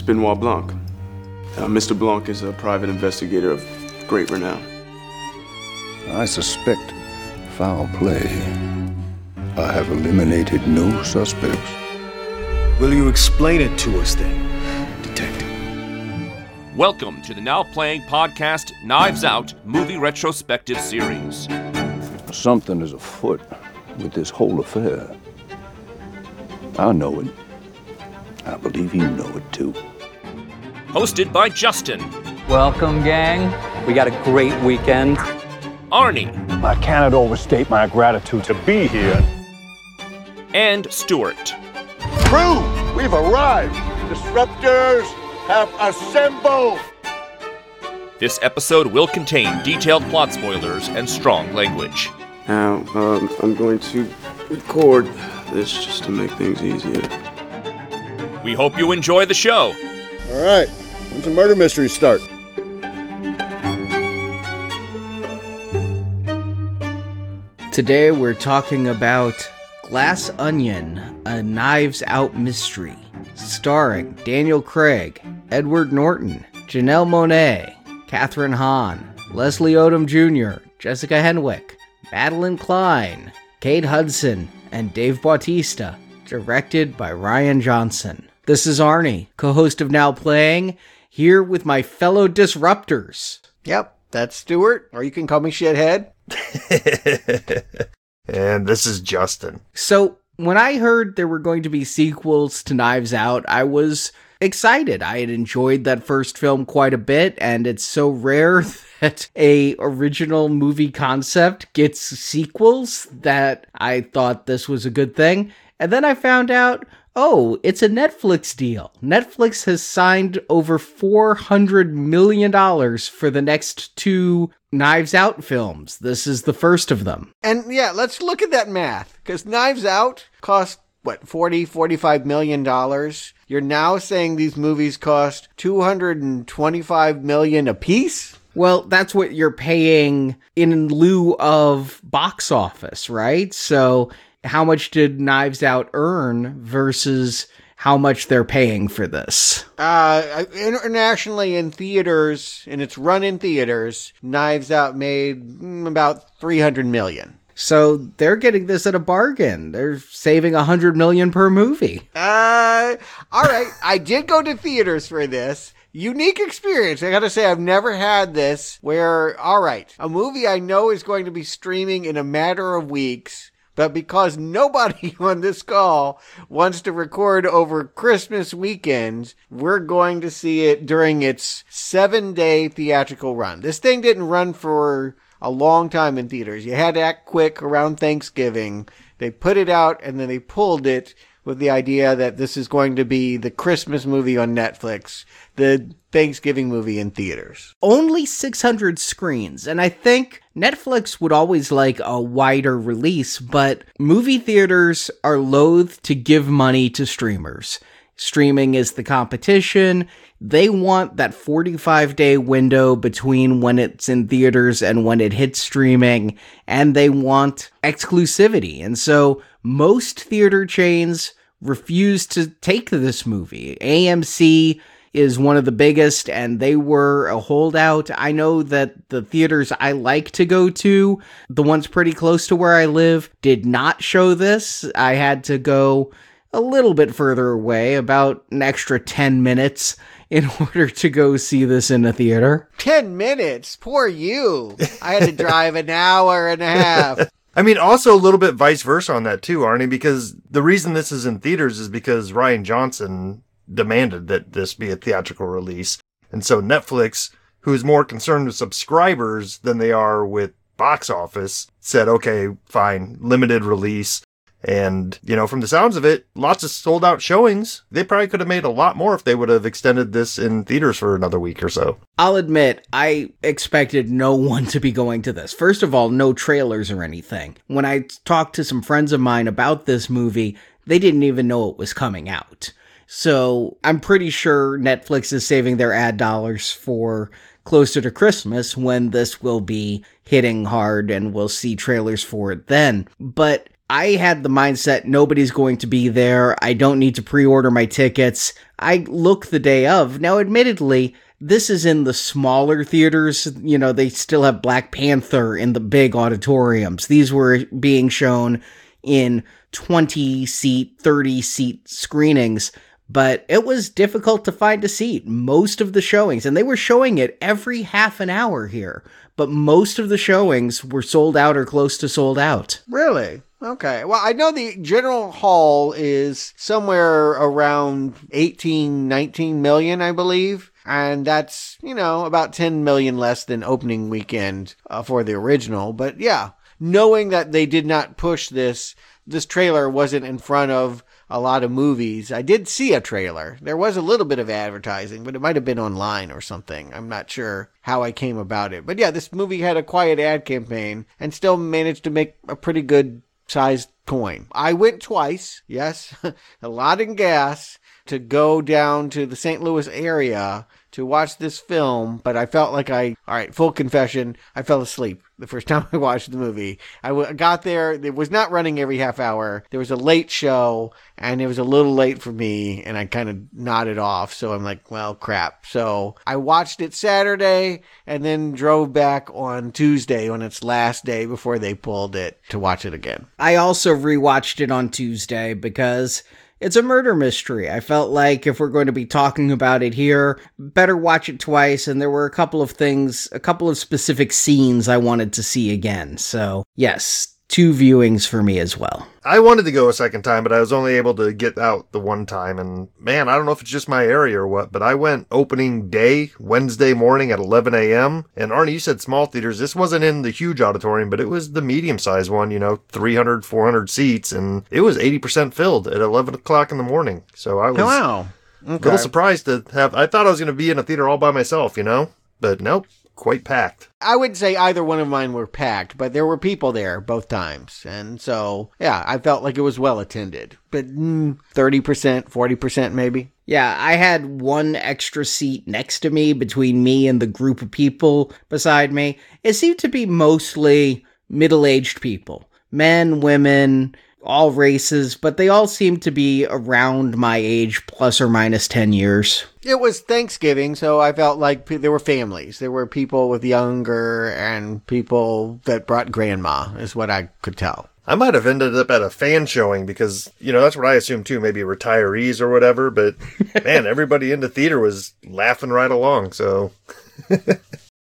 is Benoit Blanc. Uh, Mr. Blanc is a private investigator of great renown. I suspect foul play. I have eliminated no suspects. Will you explain it to us then, Detective? Welcome to the now playing podcast Knives Out Movie Retrospective Series. Something is afoot with this whole affair. I know it. I believe you know it too. Hosted by Justin, Welcome, gang. We got a great weekend. Arnie, I cannot overstate my gratitude to be here. and Stuart. Crew, we've arrived. Disruptors have assembled. This episode will contain detailed plot spoilers and strong language. Now, um, I'm going to record this just to make things easier. We hope you enjoy the show. All right, when's the murder mystery start? Today we're talking about Glass Onion, a Knives Out mystery, starring Daniel Craig, Edward Norton, Janelle Monáe, Kathryn Hahn, Leslie Odom Jr., Jessica Henwick, Madelyn Cline, Kate Hudson, and Dave Bautista, directed by Rian Johnson. This is Arnie, co-host of Now Playing, here with my fellow disruptors. Yep, that's Stuart, or you can call me Shithead. and this is Justin. So, when I heard there were going to be sequels to Knives Out, I was excited. I had enjoyed that first film quite a bit, and it's so rare that a original movie concept gets sequels that I thought this was a good thing. And then I found out, oh, it's a Netflix deal. Netflix has signed over $400 million for the next two Knives Out films. This is the first of them. And yeah, let's look at that math, because Knives Out cost, what, 40, 45 million dollars? You're now saying these movies cost 225 million apiece? Well, that's what you're paying in lieu of box office, right? So, how much did Knives Out earn versus how much they're paying for this? Uh, internationally in theaters, in its run in theaters, Knives Out made mm, about 300 million. So they're getting this at a bargain. They're saving a hundred million per movie. Uh, all right. I did go to theaters for this. Unique experience. I gotta say, I've never had this where, all right, a movie I know is going to be streaming in a matter of weeks, but because nobody on this call wants to record over Christmas weekends, we're going to see it during its seven day theatrical run. This thing didn't run for a long time in theaters. You had to act quick around Thanksgiving. They put it out and then they pulled it with the idea that this is going to be the Christmas movie on Netflix, the Thanksgiving movie in theaters. Only 600 screens, and I think Netflix would always like a wider release, but movie theaters are loath to give money to streamers. Streaming is the competition. They want that 45 day window between when it's in theaters and when it hits streaming, and they want exclusivity. And so most theater chains refuse to take this movie. AMC is one of the biggest and they were a holdout. I know that the theaters I like to go to, the ones pretty close to where I live, did not show this. I had to go a little bit further away, about an extra 10 minutes in order to go see this in a theater. 10 minutes? Poor you. I had to drive an hour and a half. I mean, also a little bit vice versa on that too, Arnie, because the reason this is in theaters is because Rian Johnson demanded that this be a theatrical release. And so Netflix, who is more concerned with subscribers than they are with box office, said, okay, fine, limited release. And, you know, from the sounds of it, lots of sold out showings. They probably could have made a lot more if they would have extended this in theaters for another week or so. I'll admit, I expected no one to be going to this. First of all, no trailers or anything. When I talked to some friends of mine about this movie, they didn't even know it was coming out. So I'm pretty sure Netflix is saving their ad dollars for closer to Christmas when this will be hitting hard and we'll see trailers for it then. But I had the mindset nobody's going to be there. I don't need to pre order my tickets. I look the day of. Now, admittedly, this is in the smaller theaters. You know, they still have Black Panther in the big auditoriums. These were being shown in 20 seat, 30 seat screenings, but it was difficult to find a seat most of the showings, and they were showing it every half an hour here, but most of the showings were sold out or close to sold out. Really? Okay. Well, I know the general hall is somewhere around 18, 19 million, I believe. And that's, you know, about 10 million less than opening weekend uh, for the original. But yeah, knowing that they did not push this, this trailer wasn't in front of a lot of movies. I did see a trailer. There was a little bit of advertising, but it might have been online or something. I'm not sure how I came about it. But yeah, this movie had a quiet ad campaign and still managed to make a pretty good sized coin. I went twice, yes, a lot in gas to go down to the St. Louis area to watch this film, but I felt like I, all right, full confession, I fell asleep the first time I watched the movie. I w- got there, it was not running every half hour. There was a late show, and it was a little late for me, and I kind of nodded off. So I'm like, well, crap. So I watched it Saturday, and then drove back on Tuesday on its last day before they pulled it to watch it again. I also rewatched it on Tuesday because it's a murder mystery. I felt like if we're going to be talking about it here, better watch it twice. And there were a couple of things, a couple of specific scenes I wanted to see again. So, yes, two viewings for me as well. I wanted to go a second time, but I was only able to get out the one time. And man, I don't know if it's just my area or what, but I went opening day Wednesday morning at 11 a.m. And Arnie, you said small theaters. This wasn't in the huge auditorium, but it was the medium sized one, you know, 300, 400 seats. And it was 80% filled at 11 o'clock in the morning. So I was wow. a little surprised to have, I thought I was going to be in a theater all by myself, you know, but nope, quite packed. I wouldn't say either one of mine were packed, but there were people there both times. And so, yeah, I felt like it was well attended. But mm, 30%, 40% maybe. Yeah, I had one extra seat next to me between me and the group of people beside me. It seemed to be mostly middle aged people men, women, all races, but they all seemed to be around my age, plus or minus 10 years. It was Thanksgiving, so I felt like there were families. There were people with younger and people that brought grandma, is what I could tell. I might have ended up at a fan showing because, you know, that's what I assumed too, maybe retirees or whatever. But man, everybody in the theater was laughing right along. So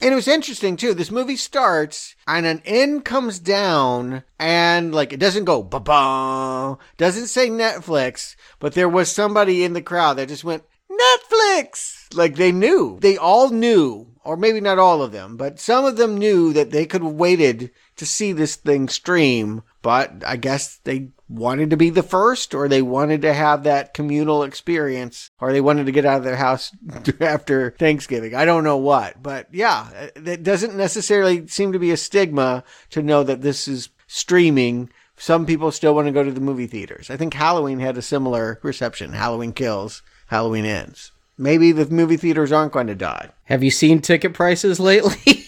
And it was interesting too. This movie starts and an end comes down and like it doesn't go ba ba, doesn't say Netflix, but there was somebody in the crowd that just went Netflix. Like they knew, they all knew, or maybe not all of them, but some of them knew that they could have waited to see this thing stream. But I guess they wanted to be the first, or they wanted to have that communal experience, or they wanted to get out of their house after Thanksgiving. I don't know what, but yeah, it doesn't necessarily seem to be a stigma to know that this is streaming. Some people still want to go to the movie theaters. I think Halloween had a similar reception. Halloween kills, Halloween ends. Maybe the movie theaters aren't going to die. Have you seen ticket prices lately?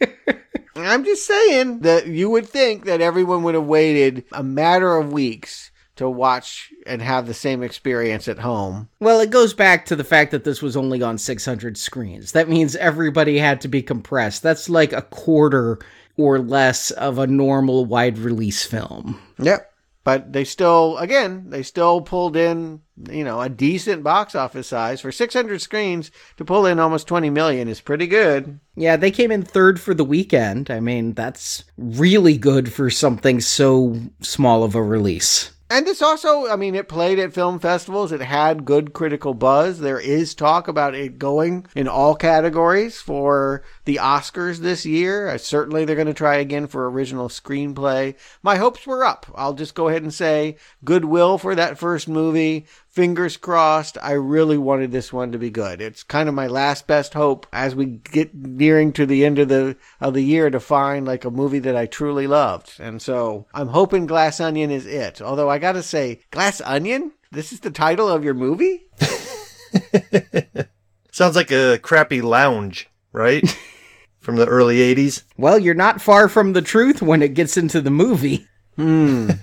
I'm just saying that you would think that everyone would have waited a matter of weeks to watch and have the same experience at home. Well, it goes back to the fact that this was only on 600 screens. That means everybody had to be compressed. That's like a quarter or less of a normal wide release film. Yep. But they still, again, they still pulled in, you know, a decent box office size for 600 screens to pull in almost 20 million is pretty good. Yeah, they came in third for the weekend. I mean, that's really good for something so small of a release. And this also, I mean, it played at film festivals. It had good critical buzz. There is talk about it going in all categories for the Oscars this year. Uh, certainly, they're going to try again for original screenplay. My hopes were up. I'll just go ahead and say goodwill for that first movie. Fingers crossed. I really wanted this one to be good. It's kind of my last best hope as we get nearing to the end of the of the year to find like a movie that I truly loved. And so I'm hoping Glass Onion is it. Although I got to say, Glass Onion. This is the title of your movie. sounds like a crappy lounge, right? From the early 80s. Well, you're not far from the truth when it gets into the movie. Hmm.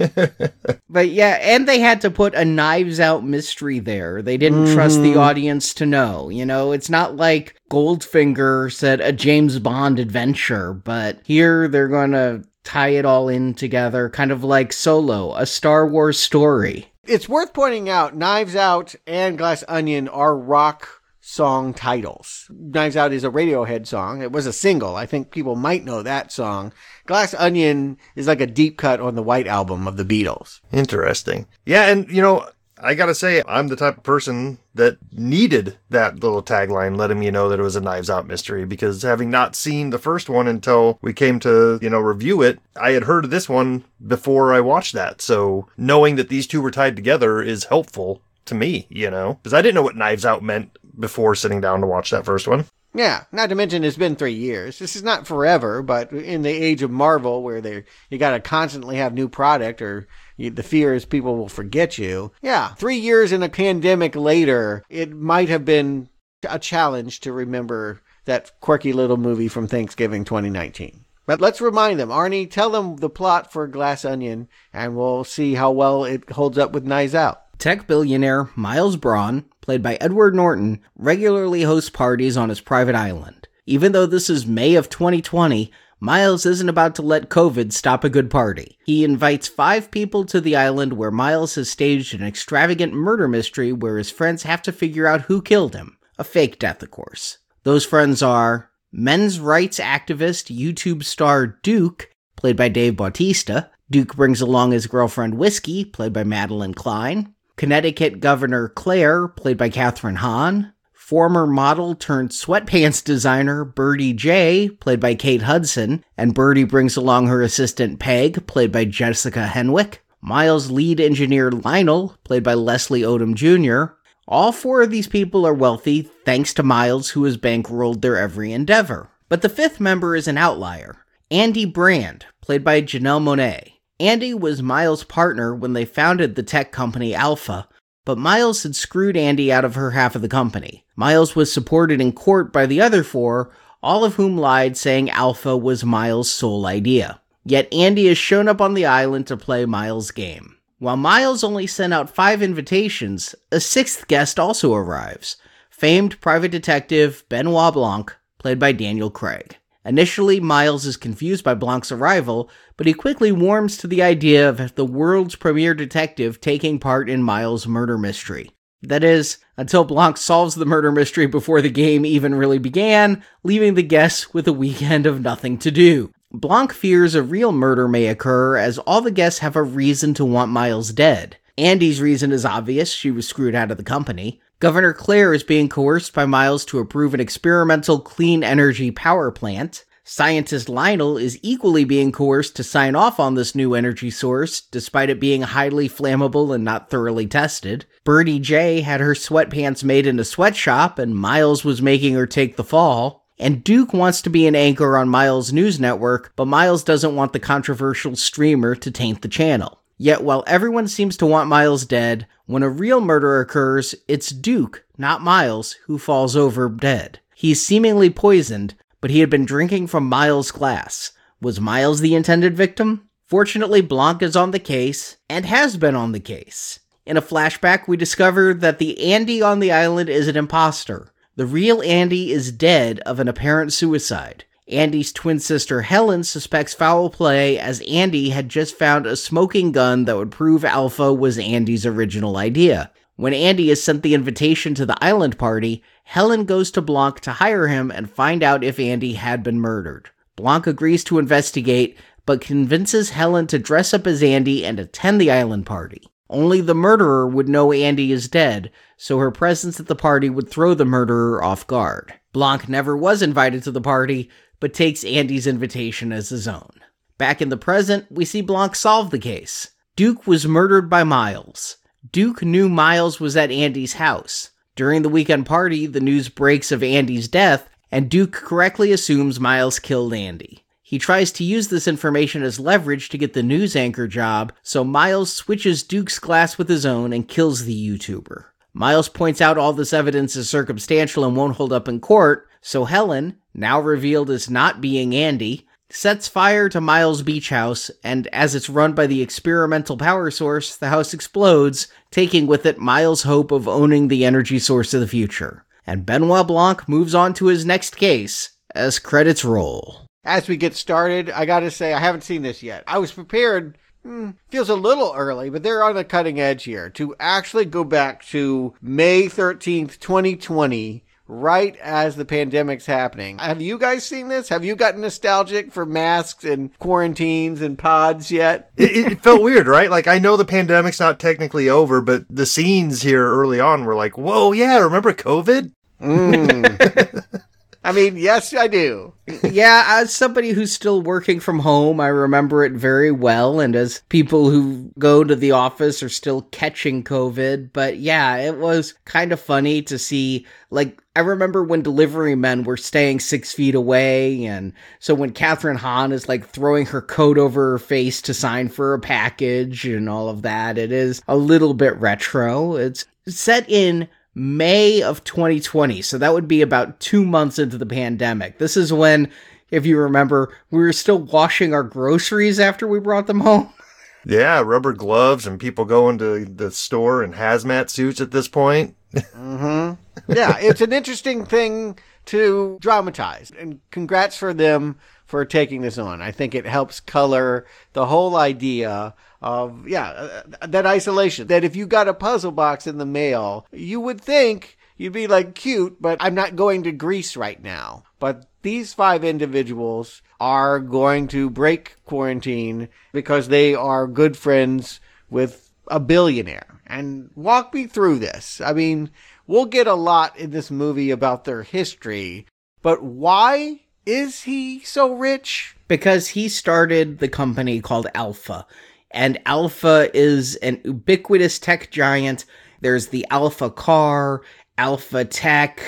But yeah, and they had to put a knives out mystery there. They didn't trust the hmm. audience to know. You know, it's not like Goldfinger said a James Bond adventure, but here they're going to tie it all in together, kind of like Solo, a Star Wars story. It's worth pointing out Knives Out and Glass Onion are rock song titles. Knives Out is a Radiohead song. It was a single. I think people might know that song. Glass Onion is like a deep cut on the White Album of the Beatles. Interesting. Yeah, and you know, I gotta say, I'm the type of person that needed that little tagline letting me know that it was a Knives Out mystery because having not seen the first one until we came to, you know, review it, I had heard of this one before I watched that. So knowing that these two were tied together is helpful to me, you know, because I didn't know what Knives Out meant before sitting down to watch that first one. Yeah, not to mention it's been three years. This is not forever, but in the age of Marvel, where they you got to constantly have new product, or you, the fear is people will forget you. Yeah, three years in a pandemic later, it might have been a challenge to remember that quirky little movie from Thanksgiving 2019. But let's remind them, Arnie, tell them the plot for Glass Onion, and we'll see how well it holds up with Knives Out. Tech billionaire Miles Bron, played by Edward Norton, regularly hosts parties on his private island. Even though this is May of 2020, Miles isn't about to let COVID stop a good party. He invites five people to the island where Miles has staged an extravagant murder mystery where his friends have to figure out who killed him. A fake death, of course. Those friends are men's rights activist, YouTube star Duke, played by Dave Bautista. Duke brings along his girlfriend Whiskey, played by Madelyn Cline. Connecticut Governor Claire, played by Kathryn Hahn. Former model turned sweatpants designer Birdie Jay, played by Kate Hudson, and Birdie brings along her assistant Peg, played by Jessica Henwick. Miles' lead engineer Lionel, played by Leslie Odom Jr. All four of these people are wealthy thanks to Miles, who has bankrolled their every endeavor. But the fifth member is an outlier Andy Brand, played by Janelle Monáe. Andy was Miles' partner when they founded the tech company Alpha, but Miles had screwed Andy out of her half of the company. Miles was supported in court by the other four, all of whom lied saying Alpha was Miles' sole idea. Yet Andy has shown up on the island to play Miles' game. While Miles only sent out five invitations, a sixth guest also arrives famed private detective Benoit Blanc, played by Daniel Craig. Initially, Miles is confused by Blanc's arrival, but he quickly warms to the idea of the world's premier detective taking part in Miles' murder mystery. That is, until Blanc solves the murder mystery before the game even really began, leaving the guests with a weekend of nothing to do. Blanc fears a real murder may occur as all the guests have a reason to want Miles dead. Andy's reason is obvious she was screwed out of the company. Governor Claire is being coerced by Miles to approve an experimental clean energy power plant. Scientist Lionel is equally being coerced to sign off on this new energy source, despite it being highly flammable and not thoroughly tested. Birdie Jay had her sweatpants made in a sweatshop, and Miles was making her take the fall. And Duke wants to be an anchor on Miles' news network, but Miles doesn't want the controversial streamer to taint the channel. Yet, while everyone seems to want Miles dead, when a real murder occurs, it's Duke, not Miles, who falls over dead. He's seemingly poisoned, but he had been drinking from Miles' glass. Was Miles the intended victim? Fortunately, Blanc is on the case, and has been on the case. In a flashback, we discover that the Andy on the island is an imposter. The real Andy is dead of an apparent suicide. Andy's twin sister Helen suspects foul play as Andy had just found a smoking gun that would prove Alpha was Andy's original idea. When Andy is sent the invitation to the island party, Helen goes to Blanc to hire him and find out if Andy had been murdered. Blanc agrees to investigate, but convinces Helen to dress up as Andy and attend the island party. Only the murderer would know Andy is dead, so her presence at the party would throw the murderer off guard. Blanc never was invited to the party, but takes Andy's invitation as his own. Back in the present, we see Blanc solve the case. Duke was murdered by Miles. Duke knew Miles was at Andy's house. During the weekend party, the news breaks of Andy's death, and Duke correctly assumes Miles killed Andy. He tries to use this information as leverage to get the news anchor job, so Miles switches Duke's glass with his own and kills the YouTuber. Miles points out all this evidence is circumstantial and won't hold up in court, so Helen, now revealed as not being Andy, sets fire to Miles' beach house, and as it's run by the experimental power source, the house explodes, taking with it Miles' hope of owning the energy source of the future. And Benoit Blanc moves on to his next case as credits roll. As we get started, I gotta say, I haven't seen this yet. I was prepared. Hmm, feels a little early, but they're on the cutting edge here to actually go back to May 13th, 2020 right as the pandemic's happening. Have you guys seen this? Have you gotten nostalgic for masks and quarantines and pods yet? it, it felt weird, right? Like I know the pandemic's not technically over, but the scenes here early on were like, "Whoa, yeah, remember COVID?" Mm. I mean, yes, I do. yeah, as somebody who's still working from home, I remember it very well. And as people who go to the office are still catching COVID. But yeah, it was kind of funny to see. Like, I remember when delivery men were staying six feet away. And so when Kathryn Hahn is like throwing her coat over her face to sign for a package and all of that, it is a little bit retro. It's set in May of 2020. So that would be about two months into the pandemic. This is when, if you remember, we were still washing our groceries after we brought them home. Yeah, rubber gloves and people going to the store in hazmat suits at this point. Mm-hmm. Yeah, it's an interesting thing to dramatize. And congrats for them for taking this on. I think it helps color the whole idea of yeah uh, that isolation that if you got a puzzle box in the mail you would think you'd be like cute but i'm not going to greece right now but these five individuals are going to break quarantine because they are good friends with a billionaire and walk me through this i mean we'll get a lot in this movie about their history but why is he so rich because he started the company called alpha and Alpha is an ubiquitous tech giant. There's the Alpha car, Alpha Tech.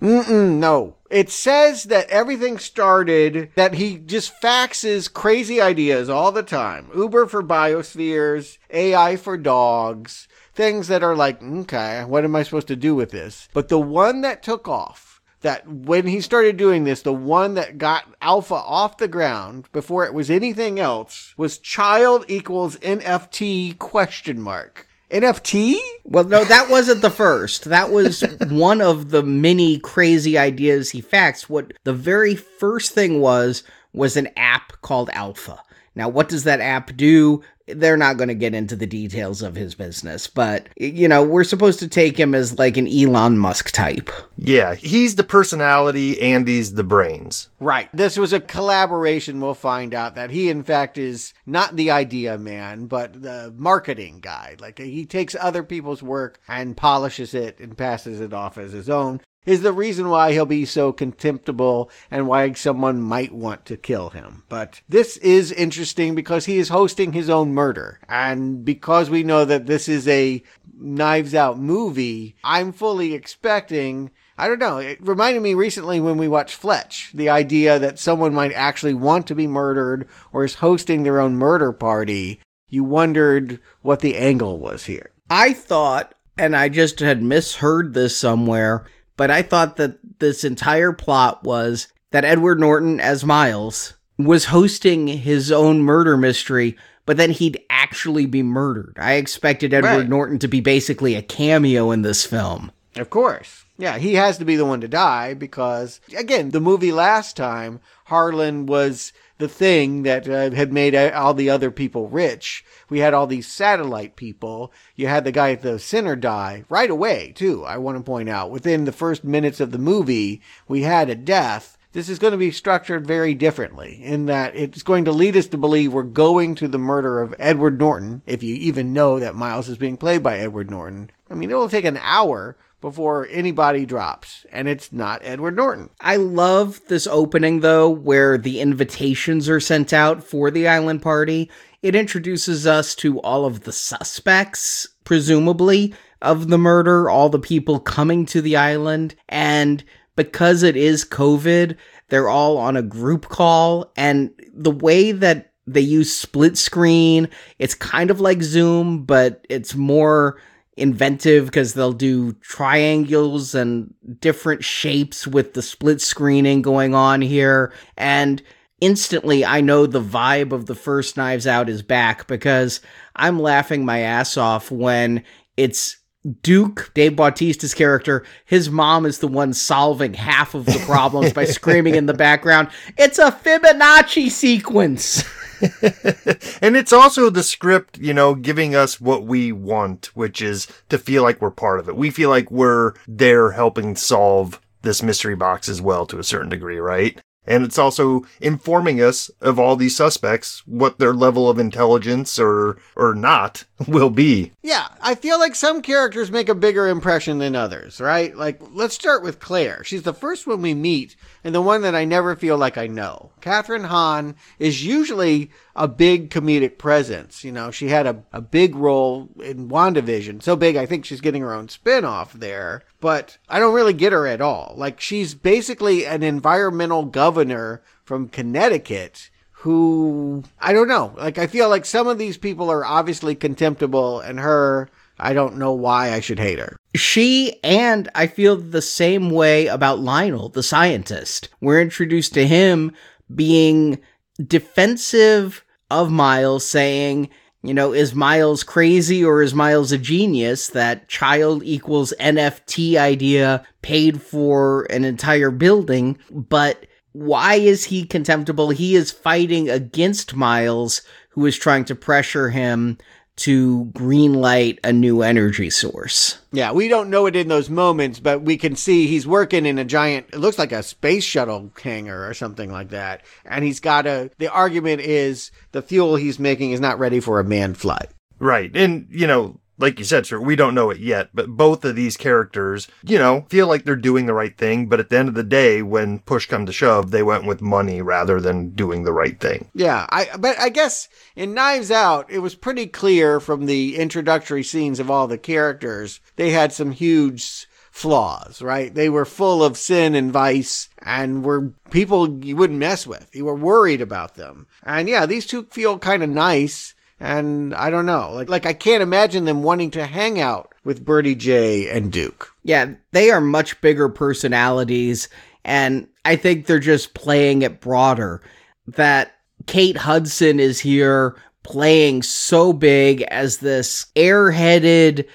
Mm-mm, no. It says that everything started that he just faxes crazy ideas all the time. Uber for biospheres, AI for dogs, things that are like, okay, what am I supposed to do with this? But the one that took off that when he started doing this, the one that got Alpha off the ground before it was anything else was child equals NFT question mark. NFT? Well, no, that wasn't the first. That was one of the many crazy ideas he faxed. What the very first thing was was an app called Alpha. Now, what does that app do? They're not going to get into the details of his business, but you know, we're supposed to take him as like an Elon Musk type. Yeah, he's the personality, Andy's the brains. Right. This was a collaboration. We'll find out that he, in fact, is not the idea man, but the marketing guy. Like he takes other people's work and polishes it and passes it off as his own is the reason why he'll be so contemptible and why someone might want to kill him. But this is interesting because he is hosting his own murder. And because we know that this is a Knives Out movie, I'm fully expecting I don't know. It reminded me recently when we watched Fletch, the idea that someone might actually want to be murdered or is hosting their own murder party. You wondered what the angle was here. I thought, and I just had misheard this somewhere, but I thought that this entire plot was that Edward Norton as Miles was hosting his own murder mystery, but then he'd actually be murdered. I expected Edward right. Norton to be basically a cameo in this film. Of course. Yeah, he has to be the one to die because, again, the movie last time, Harlan was the thing that uh, had made all the other people rich. We had all these satellite people. You had the guy at the center die right away, too. I want to point out within the first minutes of the movie, we had a death. This is going to be structured very differently in that it's going to lead us to believe we're going to the murder of Edward Norton, if you even know that Miles is being played by Edward Norton. I mean, it will take an hour before anybody drops, and it's not Edward Norton. I love this opening though, where the invitations are sent out for the island party. It introduces us to all of the suspects, presumably, of the murder, all the people coming to the island, and because it is COVID, they're all on a group call, and the way that they use split screen, it's kind of like Zoom, but it's more inventive because they'll do triangles and different shapes with the split screening going on here. And instantly I know the vibe of the first Knives Out is back because I'm laughing my ass off when it's Duke, Dave Bautista's character, his mom is the one solving half of the problems by screaming in the background, It's a Fibonacci sequence. and it's also the script, you know, giving us what we want, which is to feel like we're part of it. We feel like we're there helping solve this mystery box as well to a certain degree, right? And it's also informing us of all these suspects, what their level of intelligence or, or not will be. Yeah, I feel like some characters make a bigger impression than others, right? Like, let's start with Claire. She's the first one we meet and the one that I never feel like I know. Kathryn Hahn is usually a big comedic presence. You know, she had a, a big role in WandaVision. So big, I think she's getting her own spin off there. But I don't really get her at all. Like, she's basically an environmental governor from Connecticut who, I don't know. Like, I feel like some of these people are obviously contemptible, and her, I don't know why I should hate her. She and I feel the same way about Lionel, the scientist. We're introduced to him being defensive of Miles, saying, you know, is Miles crazy or is Miles a genius? That child equals NFT idea paid for an entire building. But why is he contemptible? He is fighting against Miles, who is trying to pressure him to greenlight a new energy source. Yeah, we don't know it in those moments, but we can see he's working in a giant, it looks like a space shuttle hangar or something like that. And he's got a, the argument is the fuel he's making is not ready for a manned flight. Right. And, you know, like you said, sir, we don't know it yet, but both of these characters, you know, feel like they're doing the right thing. But at the end of the day, when push come to shove, they went with money rather than doing the right thing. Yeah, I but I guess in Knives Out, it was pretty clear from the introductory scenes of all the characters, they had some huge flaws, right? They were full of sin and vice and were people you wouldn't mess with. You were worried about them. And yeah, these two feel kind of nice and I don't know. Like like I can't imagine them wanting to hang out with Birdie Jay and Duke. Yeah, they are much bigger personalities and I think they're just playing it broader. That Kate Hudson is here playing so big as this airheaded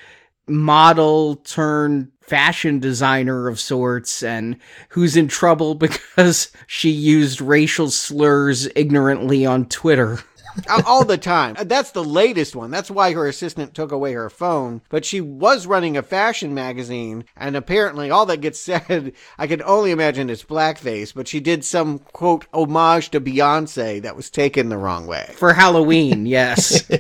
model turned fashion designer of sorts and who's in trouble because she used racial slurs ignorantly on Twitter. All the time. Uh, that's the latest one. That's why her assistant took away her phone. But she was running a fashion magazine, and apparently all that gets said, I can only imagine it's blackface, but she did some quote homage to Beyonce that was taken the wrong way. For Halloween, yes.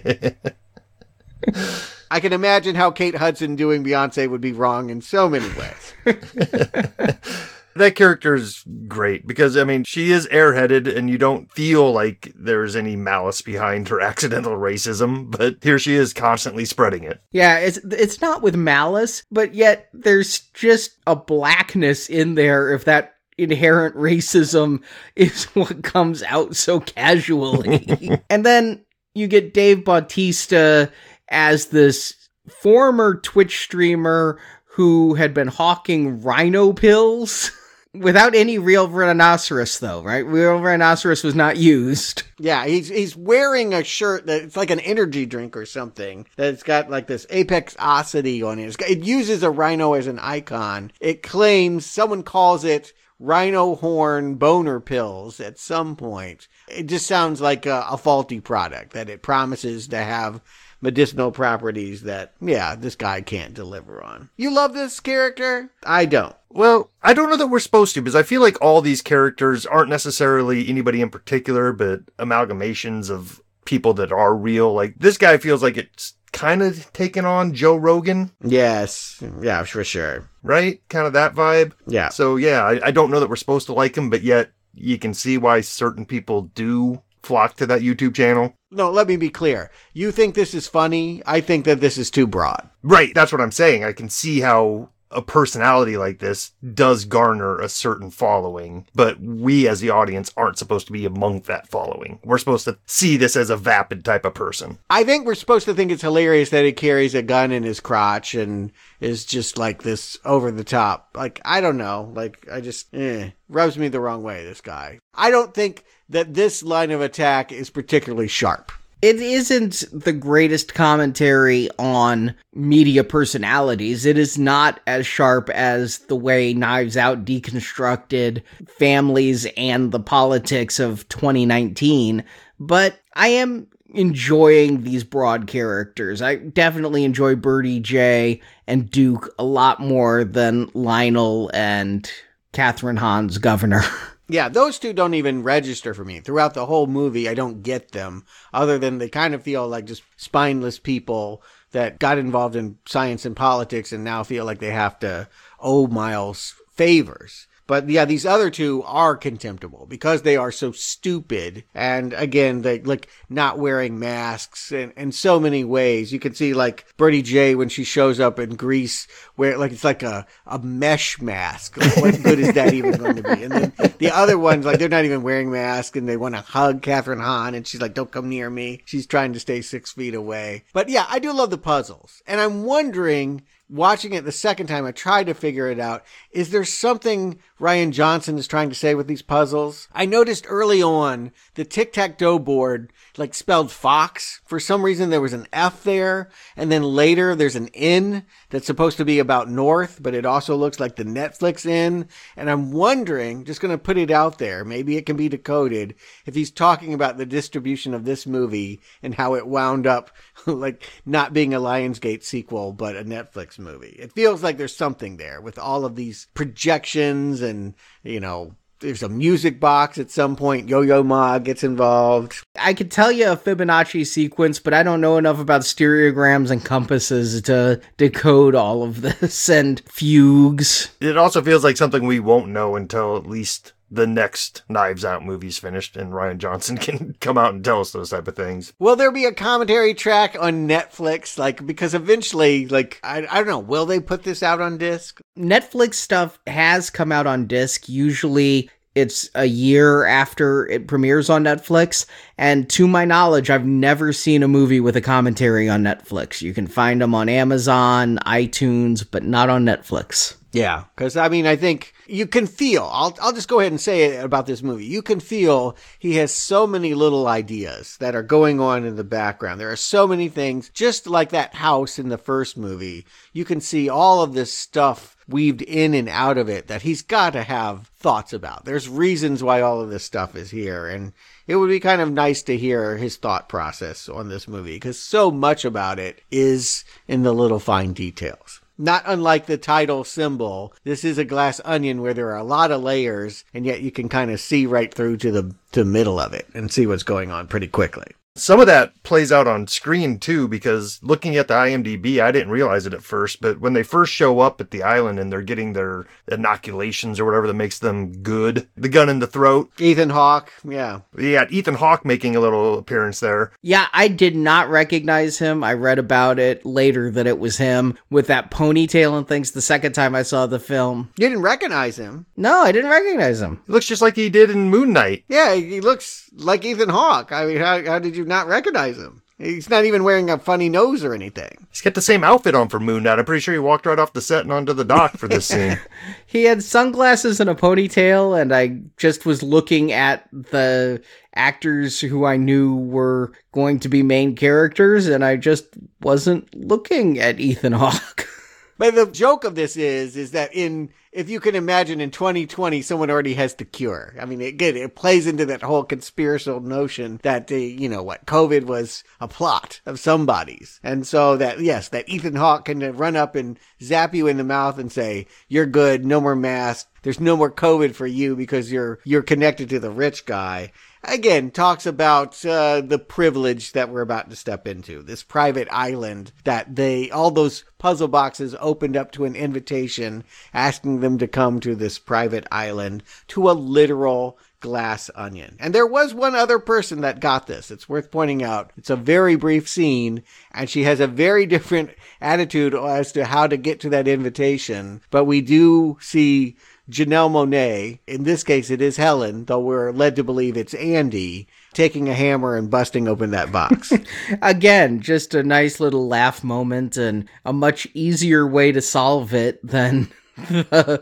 I can imagine how Kate Hudson doing Beyonce would be wrong in so many ways. that character is great because I mean she is airheaded and you don't feel like there's any malice behind her accidental racism, but here she is constantly spreading it. Yeah, it's it's not with malice, but yet there's just a blackness in there if that inherent racism is what comes out so casually. and then you get Dave Bautista as this former Twitch streamer who had been hawking rhino pills. Without any real rhinoceros, though, right? Real rhinoceros was not used. Yeah, he's he's wearing a shirt that it's like an energy drink or something that's got like this apex apexosity on it. It uses a rhino as an icon. It claims someone calls it rhino horn boner pills at some point. It just sounds like a, a faulty product that it promises to have medicinal properties that, yeah, this guy can't deliver on. You love this character? I don't. Well, I don't know that we're supposed to because I feel like all these characters aren't necessarily anybody in particular, but amalgamations of people that are real. Like this guy feels like it's kind of taken on Joe Rogan. Yes. Yeah, for sure. Right? Kind of that vibe. Yeah. So yeah, I, I don't know that we're supposed to like him, but yet you can see why certain people do flock to that YouTube channel. No, let me be clear. You think this is funny. I think that this is too broad. Right. That's what I'm saying. I can see how a personality like this does garner a certain following, but we as the audience aren't supposed to be among that following. We're supposed to see this as a vapid type of person. I think we're supposed to think it's hilarious that he carries a gun in his crotch and is just like this over the top. Like, I don't know. Like, I just, eh, rubs me the wrong way, this guy. I don't think that this line of attack is particularly sharp. It isn't the greatest commentary on media personalities. It is not as sharp as the way Knives Out deconstructed families and the politics of 2019, but I am enjoying these broad characters. I definitely enjoy Birdie Jay and Duke a lot more than Lionel and Kathryn Hahn's governor. Yeah, those two don't even register for me. Throughout the whole movie, I don't get them, other than they kind of feel like just spineless people that got involved in science and politics and now feel like they have to owe Miles favors. But yeah, these other two are contemptible because they are so stupid. And again, they like not wearing masks and in so many ways. You can see like Birdie Jay when she shows up in Greece where like it's like a, a mesh mask. Like, what good is that even going to be? And then the other ones, like they're not even wearing masks and they want to hug Kathryn Hahn and she's like, don't come near me. She's trying to stay six feet away. But yeah, I do love the puzzles. And I'm wondering watching it the second time, I tried to figure it out. Is there something Rian Johnson is trying to say with these puzzles? I noticed early on the tic tac toe board like spelled fox. For some reason, there was an F there. And then later, there's an N that's supposed to be about north, but it also looks like the Netflix N. And I'm wondering, just going to put it out there, maybe it can be decoded, if he's talking about the distribution of this movie and how it wound up like not being a Lionsgate sequel, but a Netflix movie. It feels like there's something there with all of these projections and, you know, there's a music box at some point. Yo Yo Ma gets involved. I could tell you a Fibonacci sequence, but I don't know enough about stereograms and compasses to decode all of this and fugues. It also feels like something we won't know until at least the next Knives Out movie's finished and Rian Johnson can come out and tell us those type of things. Will there be a commentary track on Netflix? Like, because eventually, like, I, I don't know, will they put this out on disc? Netflix stuff has come out on disc. Usually it's a year after it premieres on Netflix. And to my knowledge, I've never seen a movie with a commentary on Netflix. You can find them on Amazon, iTunes, but not on Netflix. Yeah, because I mean, I think you can feel. I'll I'll just go ahead and say it about this movie. You can feel he has so many little ideas that are going on in the background. There are so many things, just like that house in the first movie. You can see all of this stuff weaved in and out of it that he's got to have thoughts about. There's reasons why all of this stuff is here, and it would be kind of nice to hear his thought process on this movie because so much about it is in the little fine details. Not unlike the title symbol, this is a glass onion where there are a lot of layers, and yet you can kind of see right through to the to the middle of it and see what's going on pretty quickly. Some of that plays out on screen too, because looking at the IMDb, I didn't realize it at first, but when they first show up at the island and they're getting their inoculations or whatever that makes them good, the gun in the throat. Ethan Hawke, yeah. Yeah, Ethan Hawke making a little appearance there. Yeah, I did not recognize him. I read about it later that it was him with that ponytail and things the second time I saw the film. You didn't recognize him? No, I didn't recognize him. He looks just like he did in Moon Knight. Yeah, he looks like Ethan Hawke. I mean, how, how did you not recognize him? He's not even wearing a funny nose or anything. He's got the same outfit on for Moon Knight. I'm pretty sure he walked right off the set and onto the dock for this scene. he had sunglasses and a ponytail, and I just was looking at the actors who I knew were going to be main characters, and I just wasn't looking at Ethan Hawke. But the joke of this is, is that in, if you can imagine in 2020, someone already has the cure. I mean, again, it plays into that whole conspiratorial notion that the, you know what, COVID was a plot of somebody's. And so that, yes, that Ethan Hawke can run up and zap you in the mouth and say, you're good, no more mask. There's no more COVID for you because you're, you're connected to the rich guy again talks about uh, the privilege that we're about to step into this private island that they all those puzzle boxes opened up to an invitation asking them to come to this private island to a literal glass onion. And there was one other person that got this. It's worth pointing out. It's a very brief scene, and she has a very different attitude as to how to get to that invitation. But we do see Janelle Monáe. In this case, it is Helen, though we're led to believe it's Andy taking a hammer and busting open that box. Again, just a nice little laugh moment and a much easier way to solve it than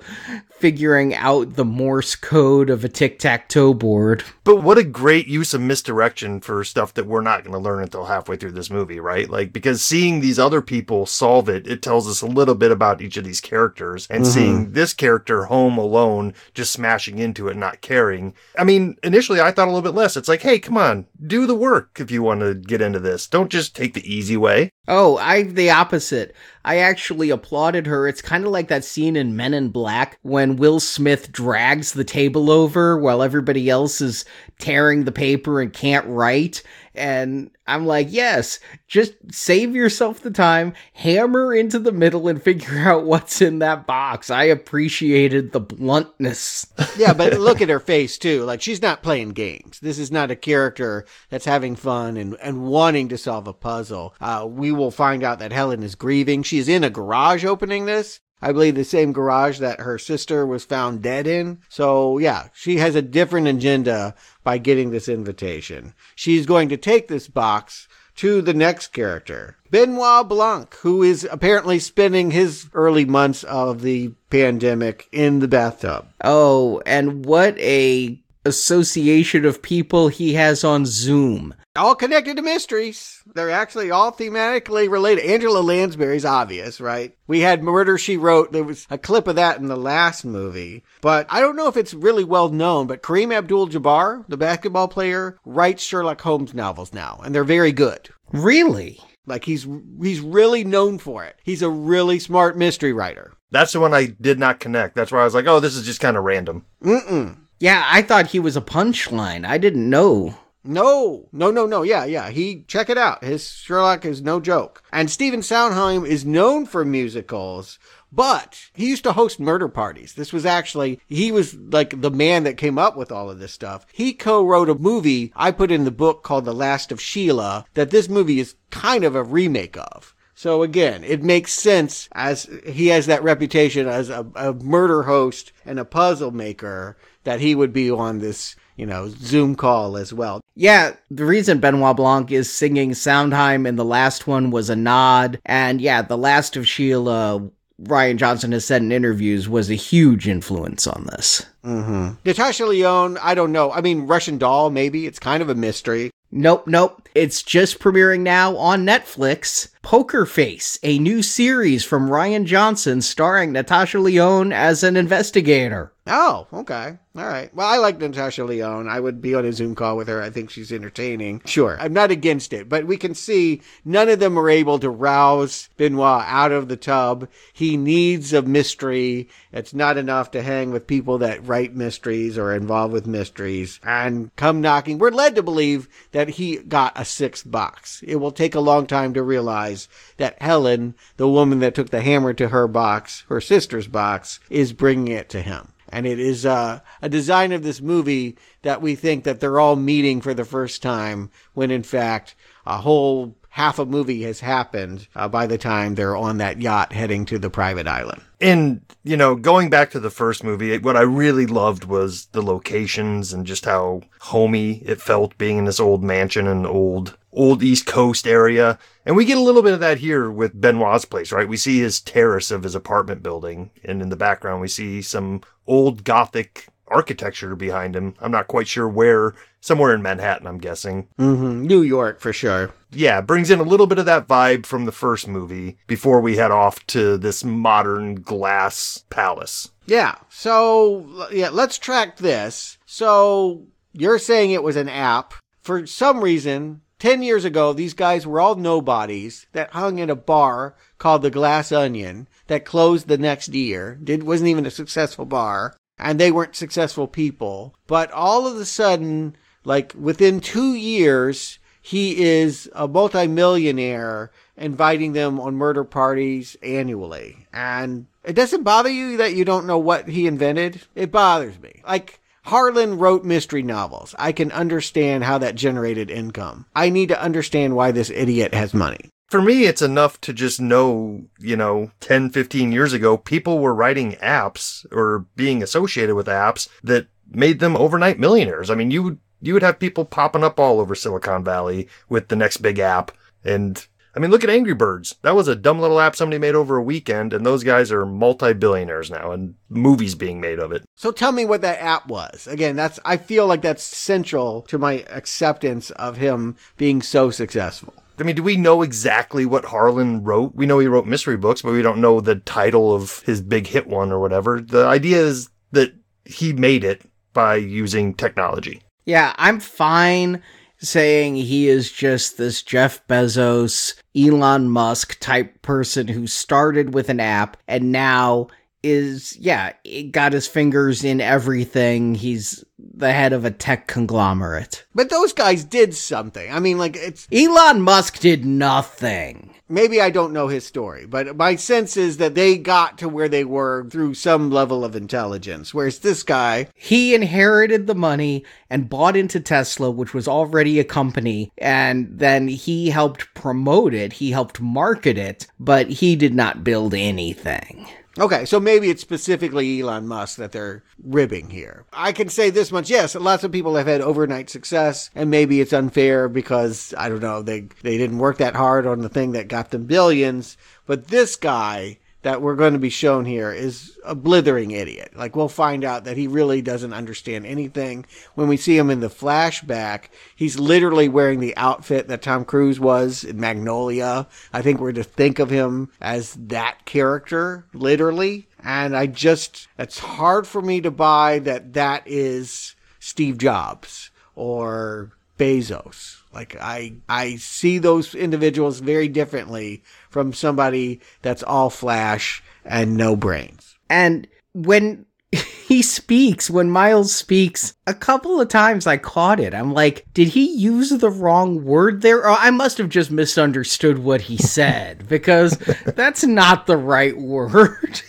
figuring out the Morse code of a tic tac toe board. But what a great use of misdirection for stuff that we're not going to learn until halfway through this movie, right? Like, because seeing these other people solve it, it tells us a little bit about each of these characters. And Mm-hmm. seeing this character home alone, just smashing into it, not caring. I mean, initially I thought a little bit less. It's like, hey, come on, do the work if you want to get into this. Don't just take the easy way. Oh, I the opposite. I actually applauded her. It's kind of like that scene in Men in Black when Will Smith drags the table over while everybody else is tearing the paper and can't write. And I'm like, yes, just save yourself the time, hammer into the middle and figure out what's in that box. I appreciated the bluntness. yeah, but look at her face too. Like she's not playing games. This is not a character that's having fun and, and wanting to solve a puzzle. Uh, we will find out that Helen is grieving. She's in a garage opening this. I believe the same garage that her sister was found dead in. So yeah, she has a different agenda by getting this invitation. She's going to take this box to the next character, Benoit Blanc, who is apparently spending his early months of the pandemic in the bathtub. Oh, and what a association of people he has on Zoom. All connected to mysteries. They're actually all thematically related. Angela Lansbury's obvious, right? We had Murder She Wrote. There was a clip of that in the last movie, but I don't know if it's really well known. But Kareem Abdul-Jabbar, the basketball player, writes Sherlock Holmes novels now, and they're very good. Really? Like he's he's really known for it. He's a really smart mystery writer. That's the one I did not connect. That's where I was like, oh, this is just kind of random. Mm-mm. Yeah, I thought he was a punchline. I didn't know. No, no, no, no. Yeah, yeah. He check it out. His Sherlock is no joke. And Stephen Sondheim is known for musicals, but he used to host murder parties. This was actually he was like the man that came up with all of this stuff. He co-wrote a movie I put in the book called The Last of Sheila that this movie is kind of a remake of. So again, it makes sense as he has that reputation as a, a murder host and a puzzle maker that he would be on this, you know, Zoom call as well. Yeah, the reason Benoit Blanc is singing Sondheim in the last one was a nod. And yeah, The Last of Sheila, Rian Johnson has said in interviews, was a huge influence on this. Mm-hmm. Natasha Lyonne, I don't know. I mean, Russian Doll, maybe. It's kind of a mystery. Nope, nope. It's just premiering now on Netflix. Poker Face, a new series from Rian Johnson starring Natasha Lyonne as an investigator. Oh, okay. All right. Well, I like Natasha Lyonne. I would be on a Zoom call with her. I think she's entertaining. Sure. I'm not against it, but we can see none of them are able to rouse Benoit out of the tub. He needs a mystery. It's not enough to hang with people that write mysteries or involved with mysteries and come knocking. We're led to believe that he got a sixth box. It will take a long time to realize that Helen, the woman that took the hammer to her box, her sister's box, is bringing it to him. And it is uh, a design of this movie that we think that they're all meeting for the first time, when in fact a whole half a movie has happened uh, by the time they're on that yacht heading to the private island. And, you know, going back to the first movie, what I really loved was the locations and just how homey it felt being in this old mansion and old, old East Coast area. And we get a little bit of that here with Benoit's place, right? We see his terrace of his apartment building. And in the background, we see some old Gothic architecture behind him. I'm not quite sure where, somewhere in Manhattan, I'm guessing. Mm-hmm. New York for sure. Yeah, brings in a little bit of that vibe from the first movie before we head off to this modern glass palace. Yeah. So yeah, let's track this. So you're saying it was an app. For some reason, 10 years ago, these guys were all nobodies that hung in a bar called the Glass Onion that closed the next year. Did wasn't even a successful bar and they weren't successful people. But all of a sudden, like within 2 years, he is a multimillionaire inviting them on murder parties annually. And it doesn't bother you that you don't know what he invented? It bothers me. Like, Harlan wrote mystery novels. I can understand how that generated income. I need to understand why this idiot has money. For me, it's enough to just know, you know, 10, 15 years ago, people were writing apps or being associated with apps that made them overnight millionaires. I mean, you would, you would have people popping up all over Silicon Valley with the next big app. And I mean, look at Angry Birds. That was a dumb little app somebody made over a weekend, and those guys are multi-billionaires now, and movies being made of it. So tell me what that app was. Again, that's I feel like that's central to my acceptance of him being so successful. I mean, do we know exactly what Harlan wrote? We know he wrote mystery books, but we don't know the title of his big hit one or whatever. The idea is that he made it by using technology. Yeah, I'm fine saying he is just this Jeff Bezos, Elon Musk type person who started with an app and now is, yeah, he got his fingers in everything. He's the head of a tech conglomerate. But those guys did something. I mean, like, it's. Elon Musk did nothing. Maybe I don't know his story, but my sense is that they got to where they were through some level of intelligence. Whereas this guy. He inherited the money and bought into Tesla, which was already a company, and then he helped promote it, he helped market it, but he did not build anything. Okay, so maybe it's specifically Elon Musk that they're ribbing here. I can say this much: yes, lots of people have had overnight success, and maybe it's unfair because I don't know they they didn't work that hard on the thing that got them billions. But this guy that we're going to be shown here is a blithering idiot. Like we'll find out that he really doesn't understand anything. When we see him in the flashback, he's literally wearing the outfit that Tom Cruise was in Magnolia. I think we're to think of him as that character, literally. And I just, it's hard for me to buy that that is Steve Jobs or Bezos. Like I I see those individuals very differently from somebody that's all flash and no brains. And when he speaks, when Miles speaks, a couple of times I caught it. I'm like, did he use the wrong word there? Or I must have just misunderstood what he said because that's not the right word.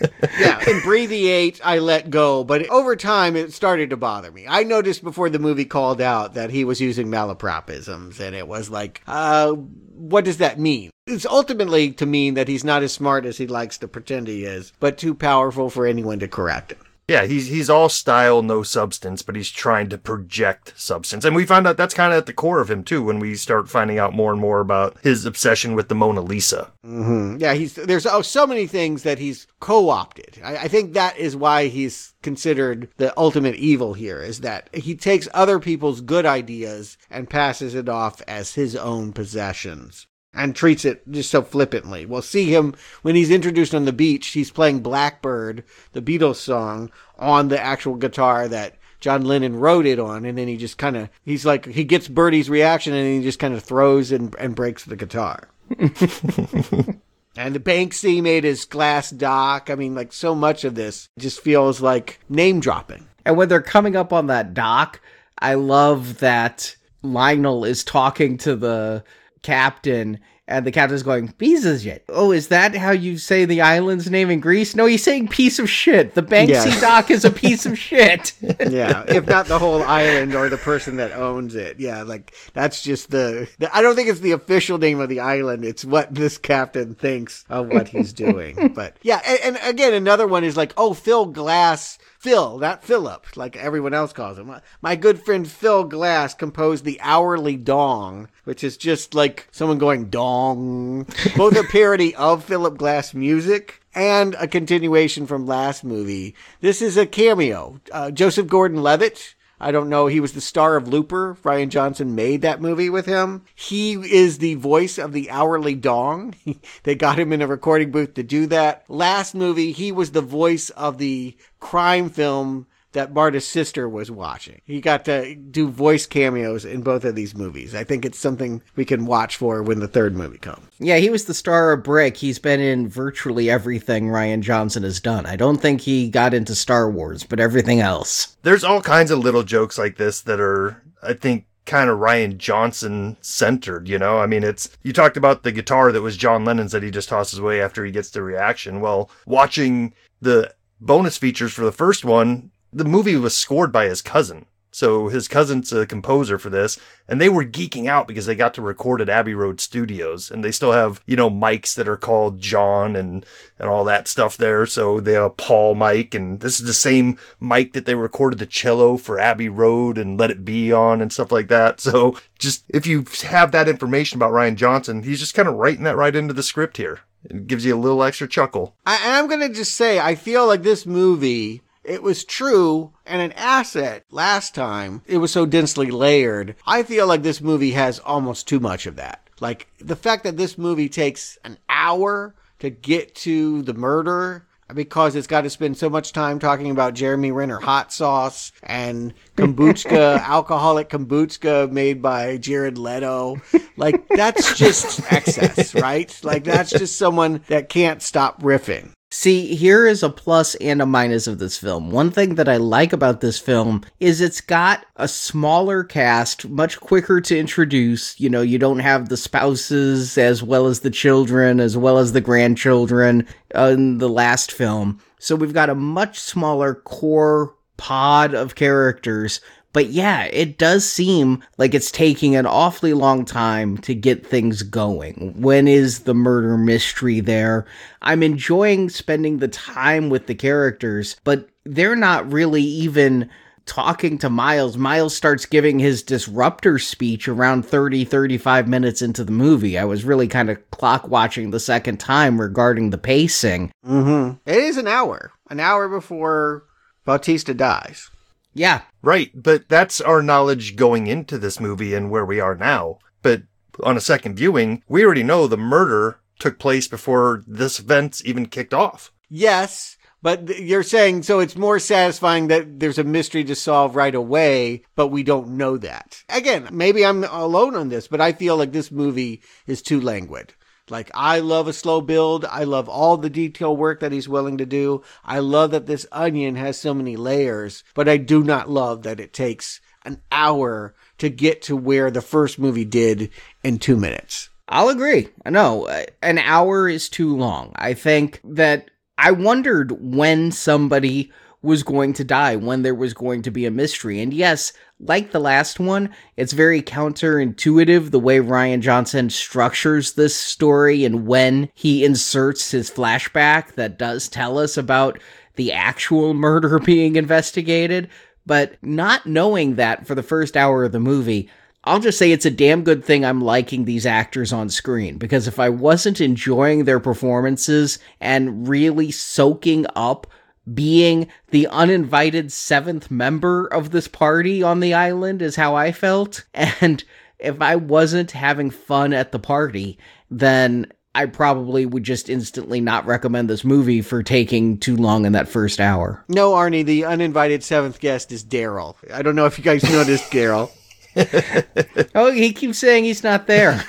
yeah, in Breathiate, I let go, but over time it started to bother me. I noticed before the movie called out that he was using malapropisms, and it was like, uh, what does that mean? It's ultimately to mean that he's not as smart as he likes to pretend he is, but too powerful for anyone to correct him. Yeah, he's he's all style, no substance, but he's trying to project substance. And we find out that's kind of at the core of him too when we start finding out more and more about his obsession with the Mona Lisa. Mm-hmm. Yeah, he's there's oh, so many things that he's co-opted. I, I think that is why he's considered the ultimate evil here is that he takes other people's good ideas and passes it off as his own possessions and treats it just so flippantly. We'll see him when he's introduced on the beach. He's playing Blackbird, the Beatles song, on the actual guitar that John Lennon wrote it on, and then he just kind of he's like he gets Birdie's reaction, and he just kind of throws and, and breaks the guitar. and the Banksy made his glass dock. I mean, like so much of this just feels like name dropping. And when they're coming up on that dock, I love that Lionel is talking to the captain and the captain's going, piece of shit. Oh, is that how you say the island's name in Greece? No, he's saying piece of shit. The Banksy yes. dock is a piece of shit. yeah, if not the whole island or the person that owns it. Yeah, like that's just the, the, I don't think it's the official name of the island. It's what this captain thinks of what he's doing. but yeah, and, and again, another one is like, oh, Phil Glass Phil, not Philip, like everyone else calls him. My good friend Phil Glass composed the Hourly Dong, which is just like someone going dong. Both a parody of Philip Glass music and a continuation from last movie. This is a cameo. Uh, Joseph Gordon Levitt I don't know. He was the star of Looper. Rian Johnson made that movie with him. He is the voice of the hourly dong. they got him in a recording booth to do that. Last movie, he was the voice of the crime film that Marta's sister was watching. He got to do voice cameos in both of these movies. I think it's something we can watch for when the third movie comes. Yeah, he was the star of Brick. He's been in virtually everything Rian Johnson has done. I don't think he got into Star Wars, but everything else. There's all kinds of little jokes like this that are, I think, kind of Rian Johnson centered, you know? I mean, it's, you talked about the guitar that was John Lennon's that he just tosses away after he gets the reaction. Well, watching the bonus features for the first one, the movie was scored by his cousin. So his cousin's a composer for this, and they were geeking out because they got to record at Abbey Road Studios, and they still have you know mics that are called John and and all that stuff there. So they have Paul mic, and this is the same mic that they recorded the cello for Abbey Road and Let It Be on and stuff like that. So just if you have that information about Rian Johnson, he's just kind of writing that right into the script here. It gives you a little extra chuckle. I, I'm going to just say, I feel like this movie, it was true and an asset last time. It was so densely layered. I feel like this movie has almost too much of that. Like the fact that this movie takes an hour to get to the murder because it's got to spend so much time talking about Jeremy Renner hot sauce and kombucha, alcoholic kombucha made by Jared Leto. Like that's just excess, right? Like that's just someone that can't stop riffing. See, here is a plus and a minus of this film. One thing that I like about this film is it's got a smaller cast, much quicker to introduce. You know, you don't have the spouses as well as the children, as well as the grandchildren in the last film. So we've got a much smaller core pod of characters but yeah, it does seem like it's taking an awfully long time to get things going. When is the murder mystery there? I'm enjoying spending the time with the characters, but they're not really even talking to Miles. Miles starts giving his disruptor speech around 30, 35 minutes into the movie. I was really kind of clock watching the second time regarding the pacing. Mm-hmm. It is an hour, an hour before Bautista dies. Yeah. Right, but that's our knowledge going into this movie and where we are now. But on a second viewing, we already know the murder took place before this event even kicked off. Yes, but you're saying so it's more satisfying that there's a mystery to solve right away, but we don't know that. Again, maybe I'm alone on this, but I feel like this movie is too languid. Like, I love a slow build. I love all the detail work that he's willing to do. I love that this onion has so many layers, but I do not love that it takes an hour to get to where the first movie did in two minutes. I'll agree. No, uh, an hour is too long. I think that I wondered when somebody was going to die, when there was going to be a mystery. And yes, like the last one, it's very counterintuitive the way Rian Johnson structures this story and when he inserts his flashback that does tell us about the actual murder being investigated. But not knowing that for the first hour of the movie, I'll just say it's a damn good thing I'm liking these actors on screen because if I wasn't enjoying their performances and really soaking up being the uninvited seventh member of this party on the island is how I felt. And if I wasn't having fun at the party, then I probably would just instantly not recommend this movie for taking too long in that first hour. No, Arnie, the uninvited seventh guest is Daryl. I don't know if you guys noticed Daryl. oh, he keeps saying he's not there.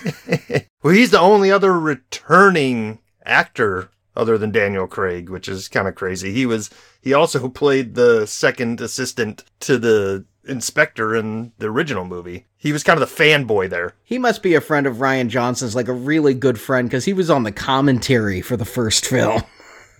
well, he's the only other returning actor other than Daniel Craig, which is kind of crazy. He was he also played the second assistant to the inspector in the original movie. He was kind of the fanboy there. He must be a friend of Rian Johnson's, like a really good friend, because he was on the commentary for the first film.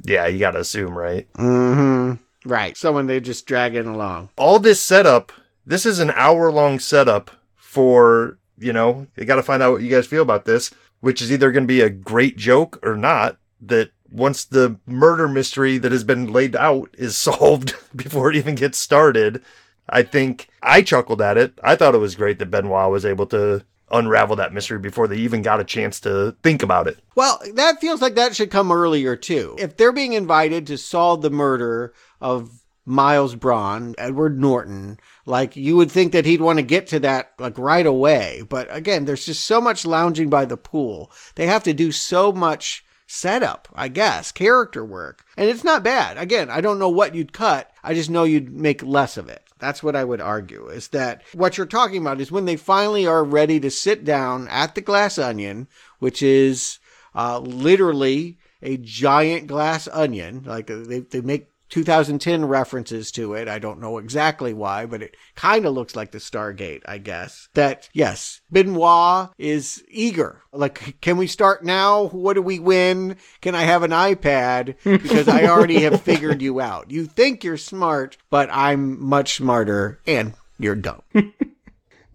Yeah, you gotta assume, right? Mm-hmm. Right. Someone they just dragging along. All this setup, this is an hour long setup for, you know, you gotta find out what you guys feel about this, which is either gonna be a great joke or not. That once the murder mystery that has been laid out is solved before it even gets started, I think I chuckled at it. I thought it was great that Benoit was able to unravel that mystery before they even got a chance to think about it. Well, that feels like that should come earlier too. If they're being invited to solve the murder of Miles Bron, Edward Norton, like you would think that he'd want to get to that like right away. But again, there's just so much lounging by the pool. They have to do so much setup, I guess, character work. And it's not bad. Again, I don't know what you'd cut. I just know you'd make less of it. That's what I would argue is that what you're talking about is when they finally are ready to sit down at the glass onion, which is uh, literally a giant glass onion. Like they, they make 2010 references to it. I don't know exactly why, but it kind of looks like the Stargate, I guess. That, yes, Benoit is eager. Like, can we start now? What do we win? Can I have an iPad? Because I already have figured you out. You think you're smart, but I'm much smarter and you're dumb.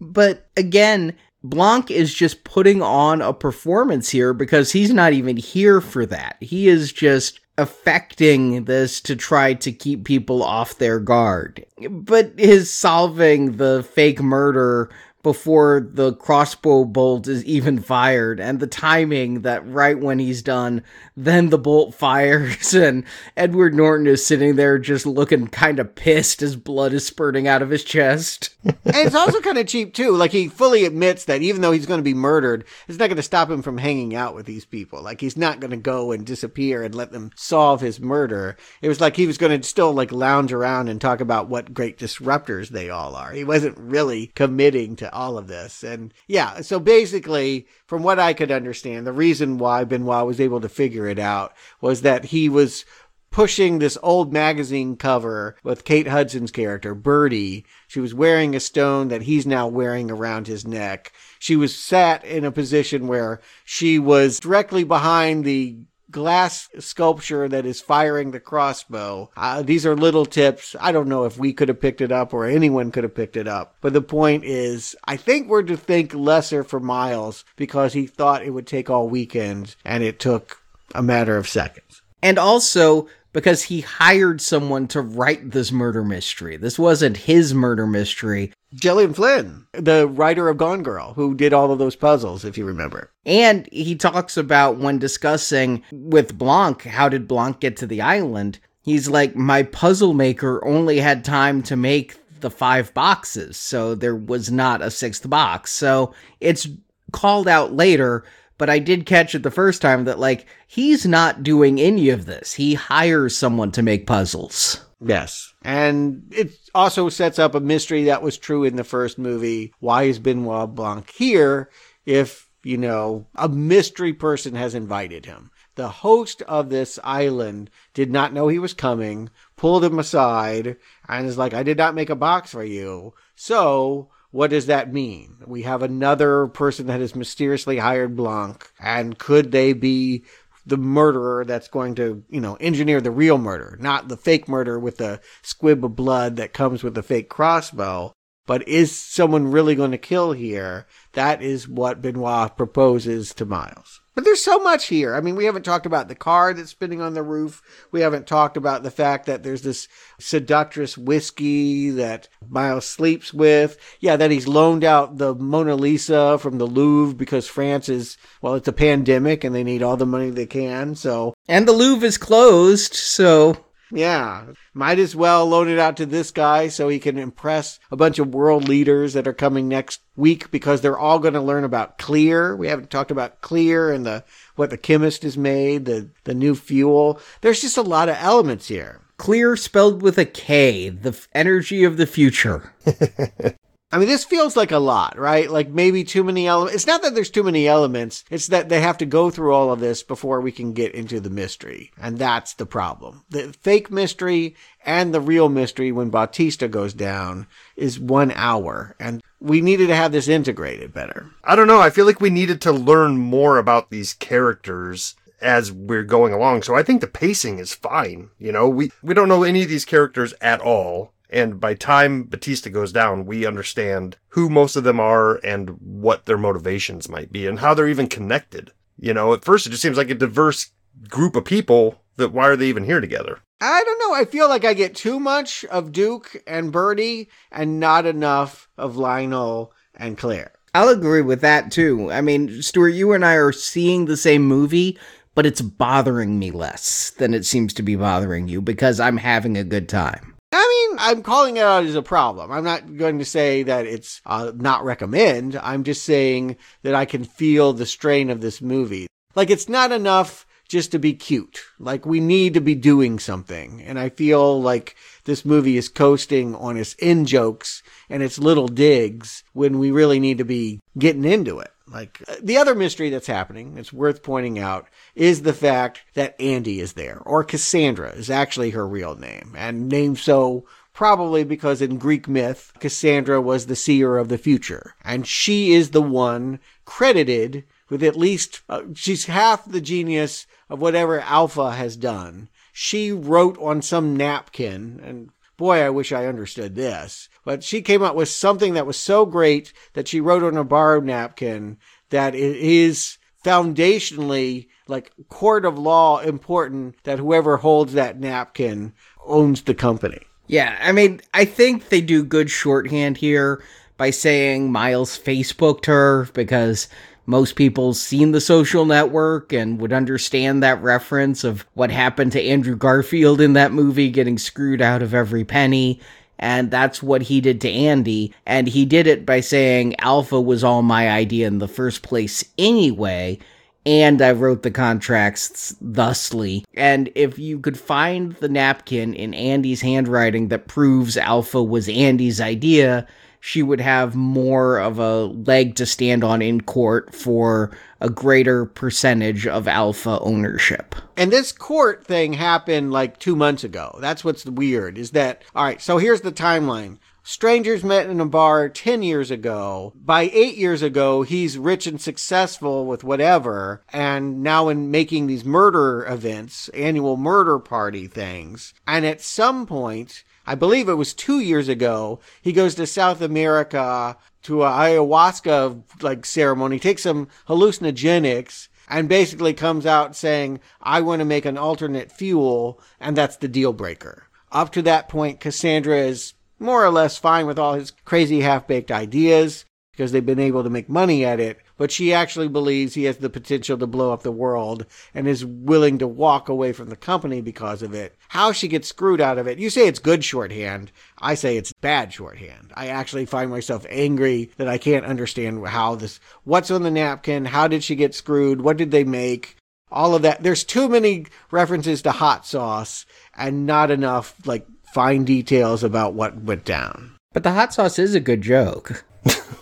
But again, Blanc is just putting on a performance here because he's not even here for that. He is just affecting this to try to keep people off their guard. But his solving the fake murder before the crossbow bolt is even fired and the timing that right when he's done then the bolt fires and edward norton is sitting there just looking kind of pissed as blood is spurting out of his chest and it's also kind of cheap too. Like he fully admits that even though he's going to be murdered, it's not going to stop him from hanging out with these people. Like he's not going to go and disappear and let them solve his murder. It was like he was going to still like lounge around and talk about what great disruptors they all are. He wasn't really committing to all of this. And yeah, so basically, from what I could understand, the reason why Benoit was able to figure it out was that he was pushing this old magazine cover with Kate Hudson's character, Birdie. She was wearing a stone that he's now wearing around his neck. She was sat in a position where she was directly behind the glass sculpture that is firing the crossbow. Uh, these are little tips. I don't know if we could have picked it up or anyone could have picked it up. But the point is, I think we're to think lesser for Miles because he thought it would take all weekend and it took a matter of seconds. And also, because he hired someone to write this murder mystery. This wasn't his murder mystery. Gillian Flynn, the writer of Gone Girl, who did all of those puzzles, if you remember. And he talks about when discussing with Blanc, how did Blanc get to the island? He's like, my puzzle maker only had time to make the five boxes, so there was not a sixth box. So it's called out later but I did catch it the first time that like he's not doing any of this. He hires someone to make puzzles. Yes. And it also sets up a mystery that was true in the first movie. Why is Benoit Blanc here if, you know, a mystery person has invited him? The host of this island did not know he was coming, pulled him aside, and is like, I did not make a box for you. So what does that mean? We have another person that has mysteriously hired Blanc, and could they be the murderer that's going to, you know, engineer the real murder, not the fake murder with the squib of blood that comes with the fake crossbow? But is someone really going to kill here? That is what Benoit proposes to Miles. But there's so much here. I mean, we haven't talked about the car that's spinning on the roof. We haven't talked about the fact that there's this seductress whiskey that Miles sleeps with. Yeah, that he's loaned out the Mona Lisa from the Louvre because France is, well, it's a pandemic and they need all the money they can. So. And the Louvre is closed, so. Yeah, might as well loan it out to this guy so he can impress a bunch of world leaders that are coming next week because they're all going to learn about Klear. We haven't talked about Klear and the what the chemist has made, the the new fuel. There's just a lot of elements here. Clear spelled with a K, the f- energy of the future. I mean, this feels like a lot, right? Like maybe too many elements. It's not that there's too many elements. It's that they have to go through all of this before we can get into the mystery. And that's the problem. The fake mystery and the real mystery when Bautista goes down is one hour. And we needed to have this integrated better. I don't know. I feel like we needed to learn more about these characters as we're going along. So I think the pacing is fine. You know, we, we don't know any of these characters at all. And by time Bautista goes down, we understand who most of them are and what their motivations might be and how they're even connected. You know, at first it just seems like a diverse group of people that why are they even here together? I don't know. I feel like I get too much of Duke and Birdie and not enough of Lionel and Claire. I'll agree with that too. I mean, Stuart, you and I are seeing the same movie, but it's bothering me less than it seems to be bothering you because I'm having a good time. I mean, I'm calling it out as a problem. I'm not going to say that it's uh, not recommend. I'm just saying that I can feel the strain of this movie. Like, it's not enough just to be cute. Like, we need to be doing something. And I feel like this movie is coasting on its in jokes and its little digs when we really need to be getting into it. Like uh, the other mystery that's happening, it's worth pointing out, is the fact that Andy is there, or Cassandra is actually her real name, and named so probably because in Greek myth, Cassandra was the seer of the future, and she is the one credited with at least, uh, she's half the genius of whatever Alpha has done. She wrote on some napkin, and boy, I wish I understood this, but she came up with something that was so great that she wrote on a borrowed napkin that it is foundationally like court of law important that whoever holds that napkin owns the company. Yeah, I mean, I think they do good shorthand here by saying Miles Facebooked her because most people seen the social network and would understand that reference of what happened to Andrew Garfield in that movie getting screwed out of every penny. And that's what he did to Andy. And he did it by saying Alpha was all my idea in the first place anyway. And I wrote the contracts thusly. And if you could find the napkin in Andy's handwriting that proves Alpha was Andy's idea, she would have more of a leg to stand on in court for a greater percentage of alpha ownership. And this court thing happened like two months ago. That's what's weird is that, all right, so here's the timeline. Strangers met in a bar 10 years ago. By eight years ago, he's rich and successful with whatever. And now in making these murder events, annual murder party things. And at some point, I believe it was two years ago, he goes to South America to a ayahuasca like ceremony, takes some hallucinogenics, and basically comes out saying, I want to make an alternate fuel, and that's the deal breaker. Up to that point, Cassandra is more or less fine with all his crazy half baked ideas because they've been able to make money at it, but she actually believes he has the potential to blow up the world and is willing to walk away from the company because of it. How she gets screwed out of it, you say it's good shorthand. I say it's bad shorthand. I actually find myself angry that I can't understand how this, what's on the napkin, how did she get screwed, what did they make, all of that. There's too many references to hot sauce and not enough, like, fine details about what went down. But the hot sauce is a good joke.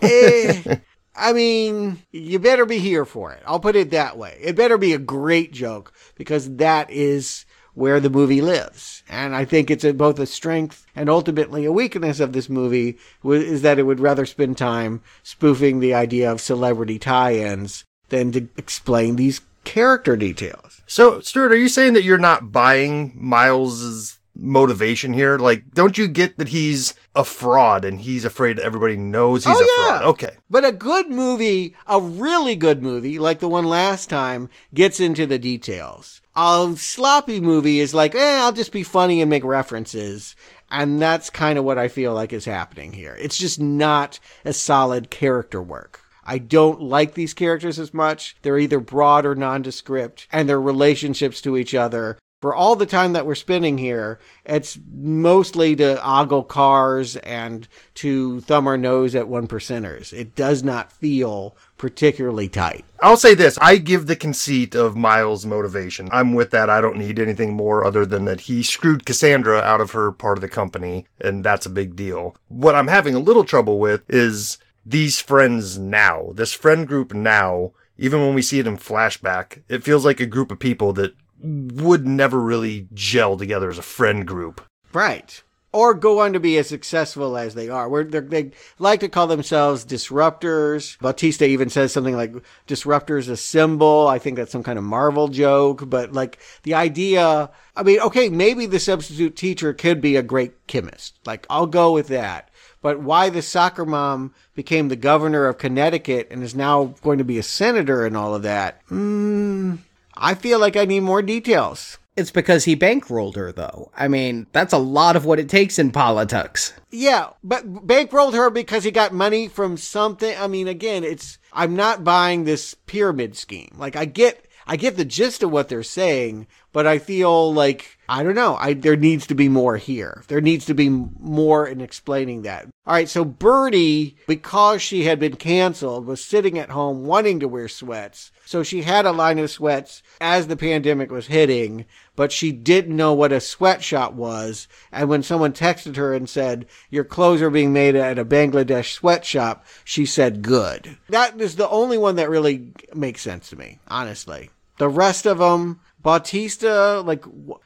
eh, I mean, you better be here for it. I'll put it that way. It better be a great joke because that is where the movie lives. And I think it's a, both a strength and ultimately a weakness of this movie is that it would rather spend time spoofing the idea of celebrity tie-ins than to explain these character details. So, Stuart, are you saying that you're not buying Miles's motivation here? Like, don't you get that he's a fraud and he's afraid everybody knows he's oh, a yeah. fraud? Okay. But a good movie, a really good movie, like the one last time, gets into the details. A sloppy movie is like, eh, I'll just be funny and make references. And that's kind of what I feel like is happening here. It's just not a solid character work. I don't like these characters as much. They're either broad or nondescript, and their relationships to each other for all the time that we're spending here, it's mostly to ogle cars and to thumb our nose at one percenters. It does not feel particularly tight. I'll say this I give the conceit of Miles' motivation. I'm with that. I don't need anything more other than that he screwed Cassandra out of her part of the company, and that's a big deal. What I'm having a little trouble with is these friends now, this friend group now. Even when we see it in flashback, it feels like a group of people that would never really gel together as a friend group. Right. Or go on to be as successful as they are. Where they like to call themselves disruptors. Bautista even says something like disruptors a symbol. I think that's some kind of Marvel joke, but like the idea, I mean, okay, maybe the substitute teacher could be a great chemist. Like, I'll go with that. But why the soccer mom became the governor of Connecticut and is now going to be a senator and all of that, hmm, I feel like I need more details. It's because he bankrolled her, though. I mean, that's a lot of what it takes in politics. Yeah, but bankrolled her because he got money from something. I mean, again, it's I'm not buying this pyramid scheme. Like I get I get the gist of what they're saying. but I feel like I don't know. I there needs to be more here. There needs to be more in explaining that. All right, so Birdie, because she had been canceled, was sitting at home wanting to wear sweats. So she had a line of sweats as the pandemic was hitting, but she didn't know what a sweatshop was. And when someone texted her and said, Your clothes are being made at a Bangladesh sweatshop, she said, Good. That is the only one that really makes sense to me, honestly. The rest of them, Bautista, like,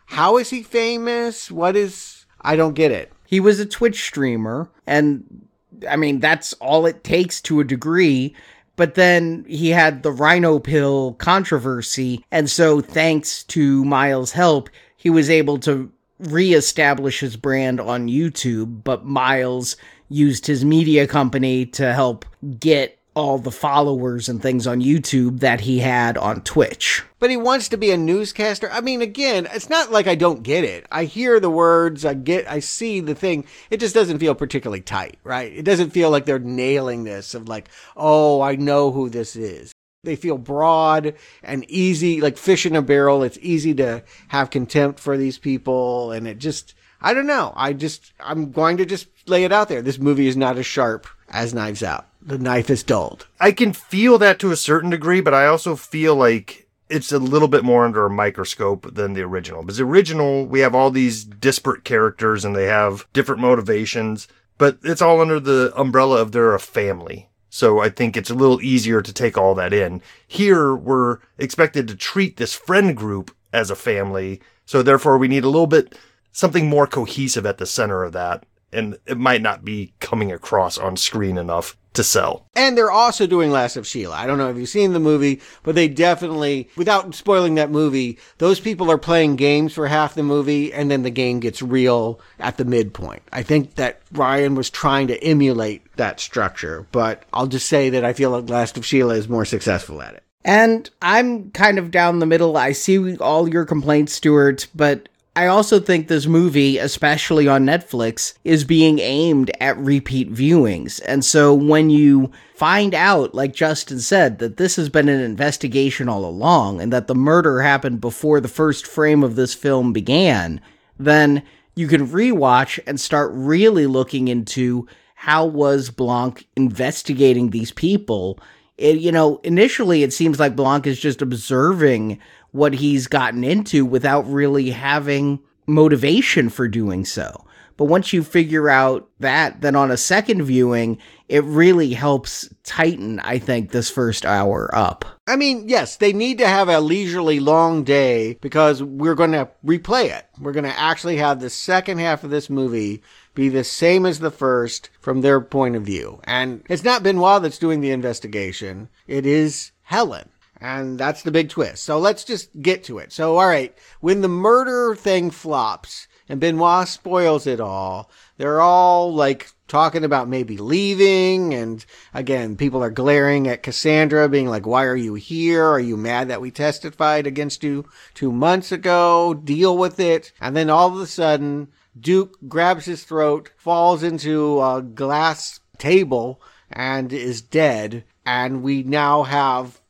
how is he famous? What is. I don't get it. He was a Twitch streamer, and I mean, that's all it takes to a degree. But then he had the rhino pill controversy, and so thanks to Miles' help, he was able to reestablish his brand on YouTube. But Miles used his media company to help get all the followers and things on YouTube that he had on Twitch. But he wants to be a newscaster. I mean, again, it's not like I don't get it. I hear the words, I get, I see the thing. It just doesn't feel particularly tight, right? It doesn't feel like they're nailing this of like, oh, I know who this is. They feel broad and easy, like fish in a barrel. It's easy to have contempt for these people. And it just, I don't know. I just, I'm going to just lay it out there. This movie is not as sharp as Knives Out. The knife is dulled. I can feel that to a certain degree, but I also feel like it's a little bit more under a microscope than the original. Because the original, we have all these disparate characters and they have different motivations, but it's all under the umbrella of they're a family. So I think it's a little easier to take all that in. Here, we're expected to treat this friend group as a family. So therefore, we need a little bit something more cohesive at the center of that. And it might not be coming across on screen enough to sell. And they're also doing Last of Sheila. I don't know if you've seen the movie, but they definitely, without spoiling that movie, those people are playing games for half the movie and then the game gets real at the midpoint. I think that Rian was trying to emulate that structure, but I'll just say that I feel like Last of Sheila is more successful at it. And I'm kind of down the middle. I see all your complaints, Stuart, but I also think this movie, especially on Netflix, is being aimed at repeat viewings. And so when you find out, like Justin said, that this has been an investigation all along and that the murder happened before the first frame of this film began, then you can rewatch and start really looking into how was Blanc investigating these people. It, you know, initially it seems like Blanc is just observing what he's gotten into without really having motivation for doing so. But once you figure out that, then on a second viewing, it really helps tighten, I think, this first hour up. I mean, yes, they need to have a leisurely long day because we're going to replay it. We're going to actually have the second half of this movie be the same as the first from their point of view. And it's not Benoit that's doing the investigation. It is Helen. And that's the big twist. So let's just get to it. So, all right, when the murder thing flops and Benoit spoils it all, they're all like talking about maybe leaving. And again, people are glaring at Cassandra, being like, why are you here? Are you mad that we testified against you two months ago? Deal with it. And then all of a sudden, Duke grabs his throat, falls into a glass table, and is dead. And we now have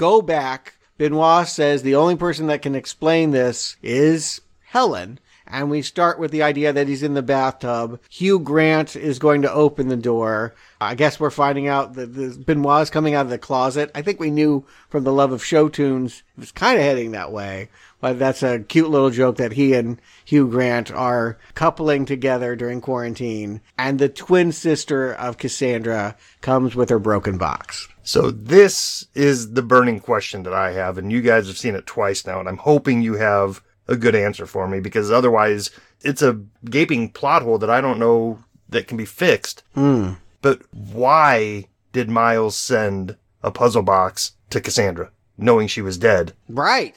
go back. Benoit says the only person that can explain this is Helen. And we start with the idea that he's in the bathtub. Hugh Grant is going to open the door. I guess we're finding out that the Benoit is coming out of the closet. I think we knew from the love of show tunes it was kind of heading that way. But that's a cute little joke that he and Hugh Grant are coupling together during quarantine. And the twin sister of Cassandra comes with her broken box. So this is the burning question that I have, and you guys have seen it twice now, and I'm hoping you have a good answer for me because otherwise it's a gaping plot hole that I don't know that can be fixed. Mm. But why did Miles send a puzzle box to Cassandra, knowing she was dead? Right.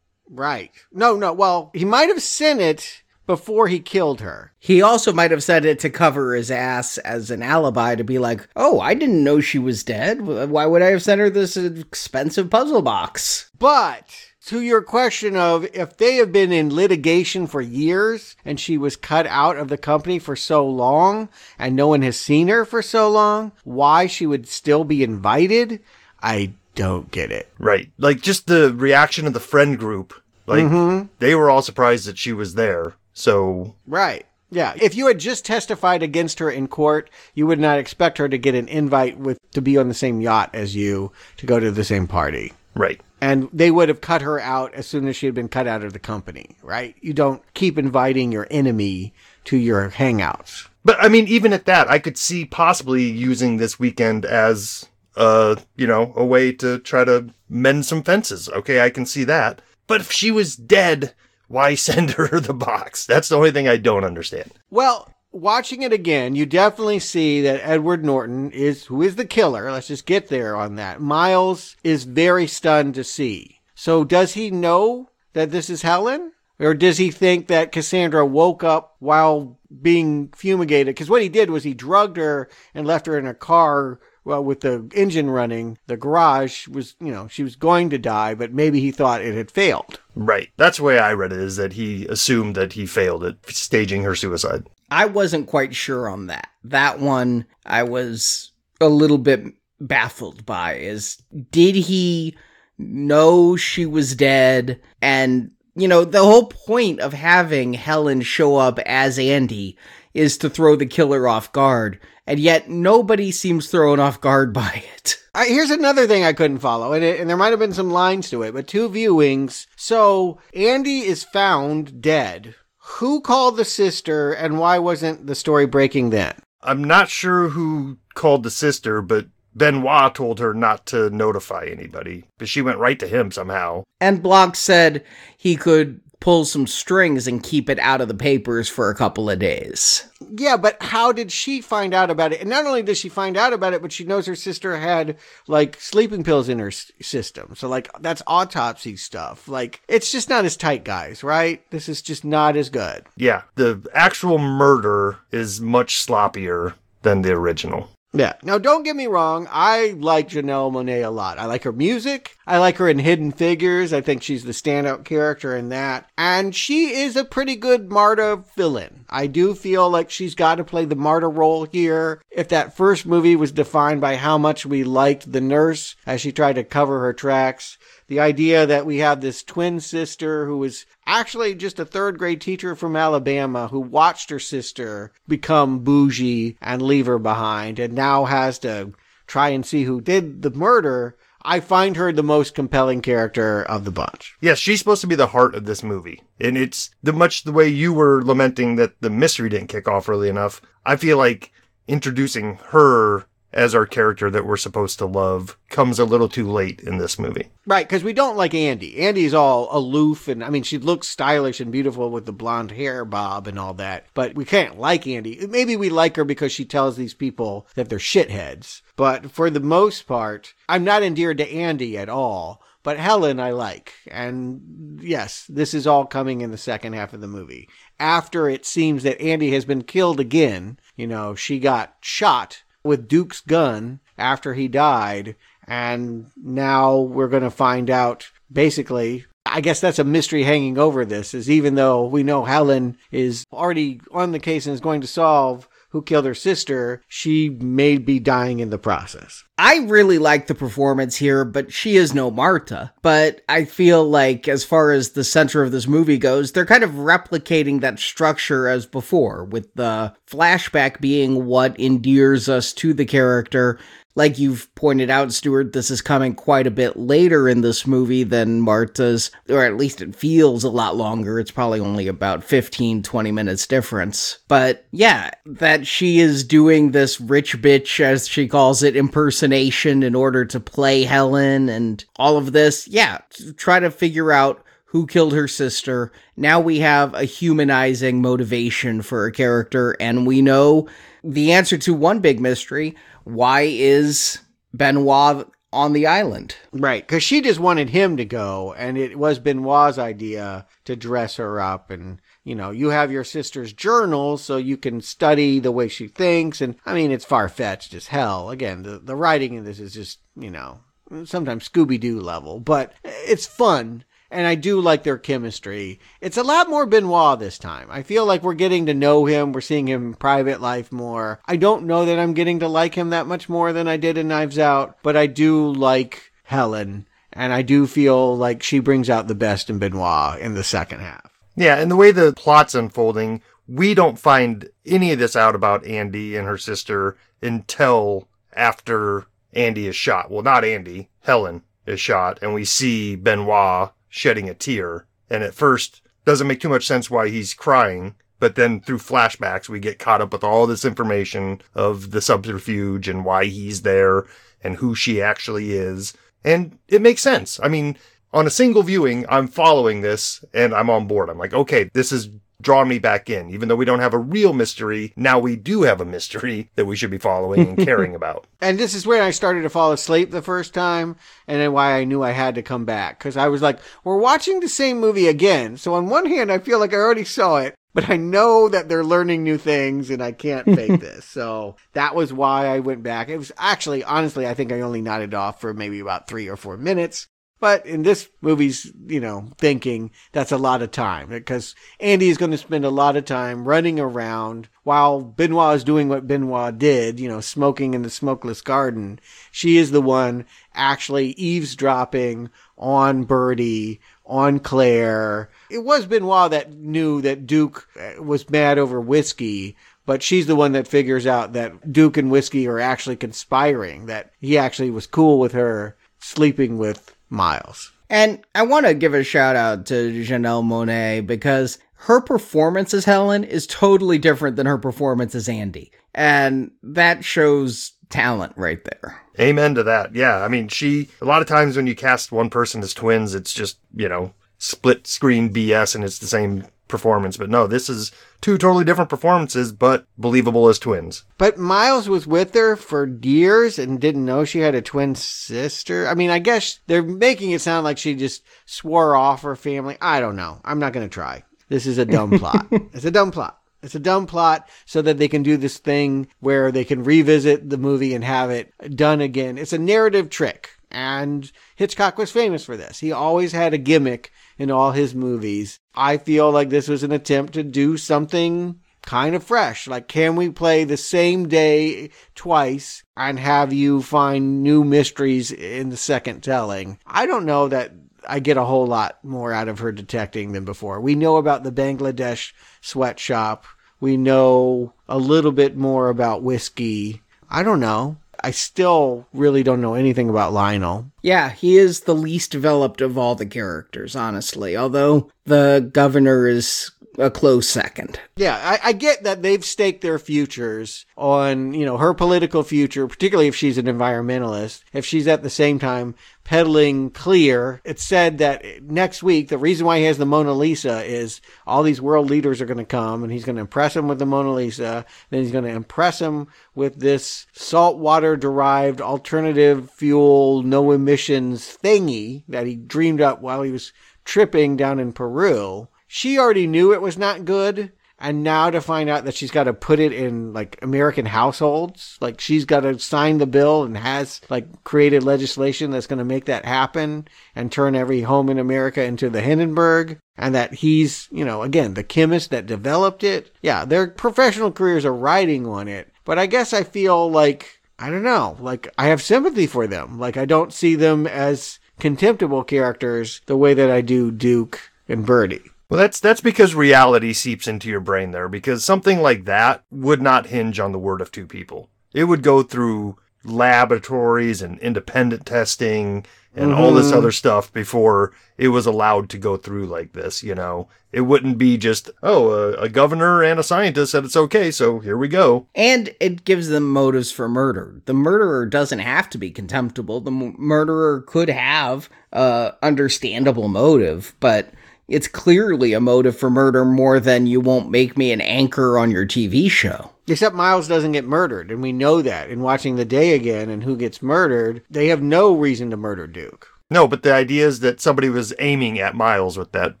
Right. No, no. Well, he might have sent it before he killed her. He also might have said it to cover his ass as an alibi to be like, oh, I didn't know she was dead. Why would I have sent her this expensive puzzle box? But to your question of if they have been in litigation for years and she was cut out of the company for so long and no one has seen her for so long, why she would still be invited, I don't get it. Right. Like just the reaction of the friend group. Like Mhm. they were all surprised that she was there. So Right. Yeah. If you had just testified against her in court, you would not expect her to get an invite with to be on the same yacht as you to go to the same party. right. And they would have cut her out as soon as she had been cut out of the company, right? You don't keep inviting your enemy to your hangouts. But I mean, even at that, I could see possibly using this weekend as, uh, you know, a way to try to mend some fences. Okay, I can see that. But if she was dead, why send her the box? That's the only thing I don't understand. Well, watching it again, you definitely see that Edward Norton is who is the killer. Let's just get there on that. Miles is very stunned to see. So does he know that this is Helen? Or does he think that Cassandra woke up while being fumigated? Because what he did was he drugged her and left her in a car well, with the engine running. The garage was, you know, she was going to die, but maybe he thought it had failed. Right. That's the way I read it, is that he assumed that he failed at staging her suicide. I wasn't quite sure on that. That one I was a little bit baffled by is did he know she was dead and you know the whole point of having Helen show up as Andy is to throw the killer off guard and yet nobody seems thrown off guard by it. Here's another thing I couldn't follow, and, it, and there might have been some lines to it, but two viewings. So Andy is found dead. Who called the sister, and why wasn't the story breaking then? I'm not sure who called the sister, but Benoit told her not to notify anybody, but she went right to him somehow. And Blanc said he could pull some strings and keep it out of the papers for a couple of days. Yeah, but how did she find out about it? And not only does she find out about it, but she knows her sister had like sleeping pills in her s- system. So like that's autopsy stuff. Like it's just not as tight, guys, right? This is just not as good. Yeah, the actual murder is much sloppier than the original. Yeah. Now, don't get me wrong. I like Janelle Monáe a lot. I like her music. I like her in Hidden Figures. I think she's the standout character in that. And she is a pretty good Marta villain. I do feel like she's got to play the Marta role here. If that first movie was defined by how much we liked the nurse as she tried to cover her tracks, the idea that we have this twin sister who was actually just a third grade teacher from Alabama who watched her sister become bougie and leave her behind and now has to try and see who did the murder. I find her the most compelling character of the bunch. Yes, she's supposed to be the heart of this movie. And it's the much the way you were lamenting that the mystery didn't kick off early enough. I feel like introducing her as our character that we're supposed to love comes a little too late in this movie. Right, because we don't like Andy. Andy's all aloof, and I mean, she looks stylish and beautiful with the blonde hair bob and all that, but we can't like Andy. Maybe we like her because she tells these people that they're shitheads. But for the most part, I'm not endeared to Andy at all. But Helen, I like. And yes, this is all coming in the second half of the movie. After it seems that Andy has been killed again, you know, she got shot with Duke's gun after he died. And now we're going to find out basically. I guess that's a mystery hanging over this is even though we know Helen is already on the case and is going to solve who killed her sister, she may be dying in the process. I really like the performance here, but she is no Marta. But I feel like, as far as the center of this movie goes, they're kind of replicating that structure as before, with the flashback being what endears us to the character. Like you've pointed out, Stuart, this is coming quite a bit later in this movie than Marta's, or at least it feels a lot longer. It's probably only about 15, 20 minutes difference. But yeah, that she is doing this rich bitch, as she calls it, impersonation in order to play Helen and all of this. Yeah, try to figure out who killed her sister. Now we have a humanizing motivation for a character, and we know the answer to one big mystery why is Benoit on the island? Right, because she just wanted him to go, and it was Benoit's idea to dress her up. And, you know, you have your sister's journal so you can study the way she thinks. And, I mean, it's far fetched as hell. Again, the, the writing in this is just, you know, sometimes Scooby Doo level, but it's fun and I do like their chemistry. It's a lot more Benoit this time. I feel like we're getting to know him. We're seeing him in private life more. I don't know that I'm getting to like him that much more than I did in Knives Out, but I do like Helen. And I do feel like she brings out the best in Benoit in the second half. Yeah, and the way the plot's unfolding, we don't find any of this out about Andy and her sister until after Andy is shot. Well, not Andy, Helen is shot, and we see Benoit shedding a tear. And at first, doesn't make too much sense why he's crying. But then through flashbacks, we get caught up with all this information of the subterfuge and why he's there and who she actually is. And it makes sense. I mean, on a single viewing, I'm following this and I'm on board. I'm like, okay, this is drawing me back in. Even though we don't have a real mystery, now we do have a mystery that we should be following and caring about. And this is when I started to fall asleep the first time, and then why I knew I had to come back. Because I was like, we're watching the same movie again. So on one hand, I feel like I already saw it, but I know that they're learning new things and I can't fake this. So that was why I went back. It was actually, honestly, I think I only nodded off for maybe about three or four minutes. But in this movie's, you know, thinking, that's a lot of time because Andy is going to spend a lot of time running around while Benoit is doing what Benoit did, you know, smoking in the smokeless garden. She is the one actually eavesdropping on Birdie, on Claire. It was Benoit that knew that Duke uh, was mad over whiskey, but she's the one that figures out that Duke and whiskey are actually conspiring, that he actually was cool with her sleeping with Miles. And I want to give a shout out to Janelle Monáe because her performance as Helen is totally different than her performance as Andy. And that shows talent right there. Amen to that. Yeah. I mean, she, a lot of times when you cast one person as twins, it's just, you know, split screen BS and it's the same performance. But no, this is two totally different performances, but believable as twins. But Miles was with her for years and didn't know she had a twin sister. I mean, I guess they're making it sound like she just swore off her family. I don't know. I'm not going to try. This is a dumb plot. It's a dumb plot. It's a dumb plot so that they can do this thing where they can revisit the movie and have it done again. It's a narrative trick. And Hitchcock was famous for this. He always had a gimmick in all his movies. I feel like this was an attempt to do something kind of fresh. Like, can we play the same day twice and have you find new mysteries in the second telling? I don't know that I get a whole lot more out of her detecting than before. We know about the Bangladesh sweatshop. We know a little bit more about whiskey. I don't know. I still really don't know anything about Lionel. Yeah, he is the least developed of all the characters, honestly, although the governor is a close second. Yeah, I, I, get that they've staked their futures on, you know, her political future, particularly if she's an environmentalist. If she's at the same time peddling Klear, it's said that next week, the reason why he has the Mona Lisa is all these world leaders are going to come and he's going to impress them with the Mona Lisa. Then he's going to impress them with this saltwater derived alternative fuel, no emissions thingy that he dreamed up while he was tripping down in Peru she already knew it was not good. And now to find out that she's got to put it in like American households, like she's got to sign the bill and has like created legislation that's going to make that happen and turn every home in America into the Hindenburg. And that he's, you know, again, the chemist that developed it. Yeah, their professional careers are riding on it. But I guess I feel like, I don't know, like I have sympathy for them. Like I don't see them as contemptible characters the way that I do Duke and Birdie. Well, that's that's because reality seeps into your brain there. Because something like that would not hinge on the word of two people. It would go through laboratories and independent testing and mm-hmm. all this other stuff before it was allowed to go through like this. You know, it wouldn't be just oh, a, a governor and a scientist said it's okay, so here we go. And it gives them motives for murder. The murderer doesn't have to be contemptible. The m- murderer could have a understandable motive, but it's clearly a motive for murder more than you won't make me an anchor on your TV show. Except Miles doesn't get murdered, and we know that in watching The Day Again and who gets murdered, they have no reason to murder Duke. No, but the idea is that somebody was aiming at Miles with that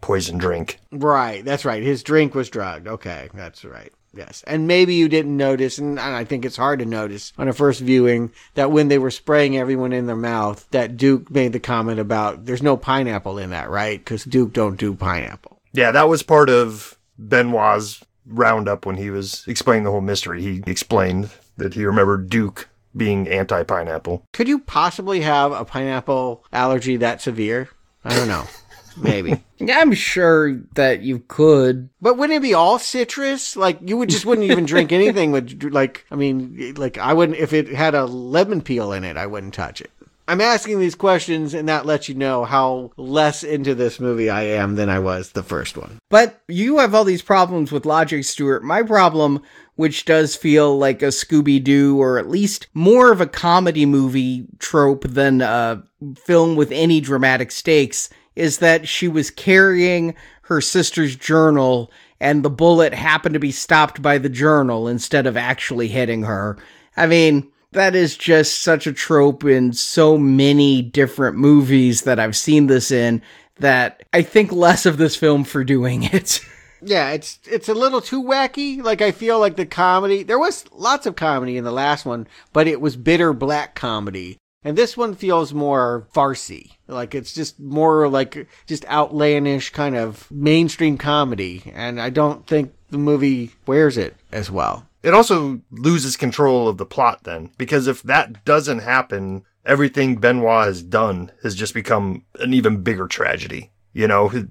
poison drink. Right, that's right. His drink was drugged. Okay, that's right. Yes. And maybe you didn't notice, and I think it's hard to notice on a first viewing, that when they were spraying everyone in their mouth, that Duke made the comment about there's no pineapple in that, right? Because Duke don't do pineapple. Yeah, that was part of Benoit's roundup when he was explaining the whole mystery. He explained that he remembered Duke being anti pineapple. Could you possibly have a pineapple allergy that severe? I don't know. Maybe. Yeah, I'm sure that you could. But wouldn't it be all citrus? Like you would just wouldn't even drink anything with like I mean like I wouldn't if it had a lemon peel in it, I wouldn't touch it. I'm asking these questions and that lets you know how less into this movie I am than I was the first one. But you have all these problems with logic, Stuart. My problem, which does feel like a Scooby Doo or at least more of a comedy movie trope than a film with any dramatic stakes, is that she was carrying her sister's journal and the bullet happened to be stopped by the journal instead of actually hitting her. I mean, that is just such a trope in so many different movies that I've seen this in that I think less of this film for doing it. Yeah, it's it's a little too wacky. Like I feel like the comedy there was lots of comedy in the last one, but it was bitter black comedy. And this one feels more farcy. Like it's just more like just outlandish kind of mainstream comedy. And I don't think the movie wears it as well. It also loses control of the plot then, because if that doesn't happen, everything Benoit has done has just become an even bigger tragedy. You know, he,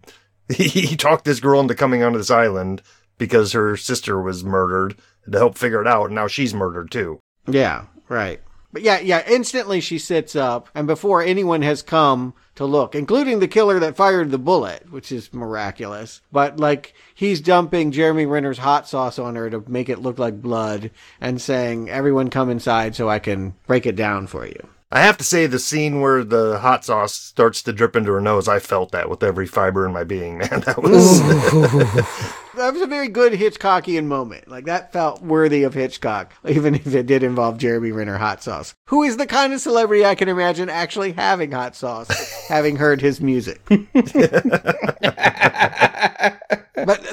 he talked this girl into coming onto this island because her sister was murdered to help figure it out, and now she's murdered too. Yeah, right. But yeah, yeah, instantly she sits up, and before anyone has come to look, including the killer that fired the bullet, which is miraculous, but like he's dumping Jeremy Renner's hot sauce on her to make it look like blood and saying, Everyone come inside so I can break it down for you. I have to say, the scene where the hot sauce starts to drip into her nose, I felt that with every fiber in my being, man. That was. that was a very good Hitchcockian moment. Like that felt worthy of Hitchcock, even if it did involve Jeremy Renner hot sauce, who is the kind of celebrity I can imagine actually having hot sauce, having heard his music. but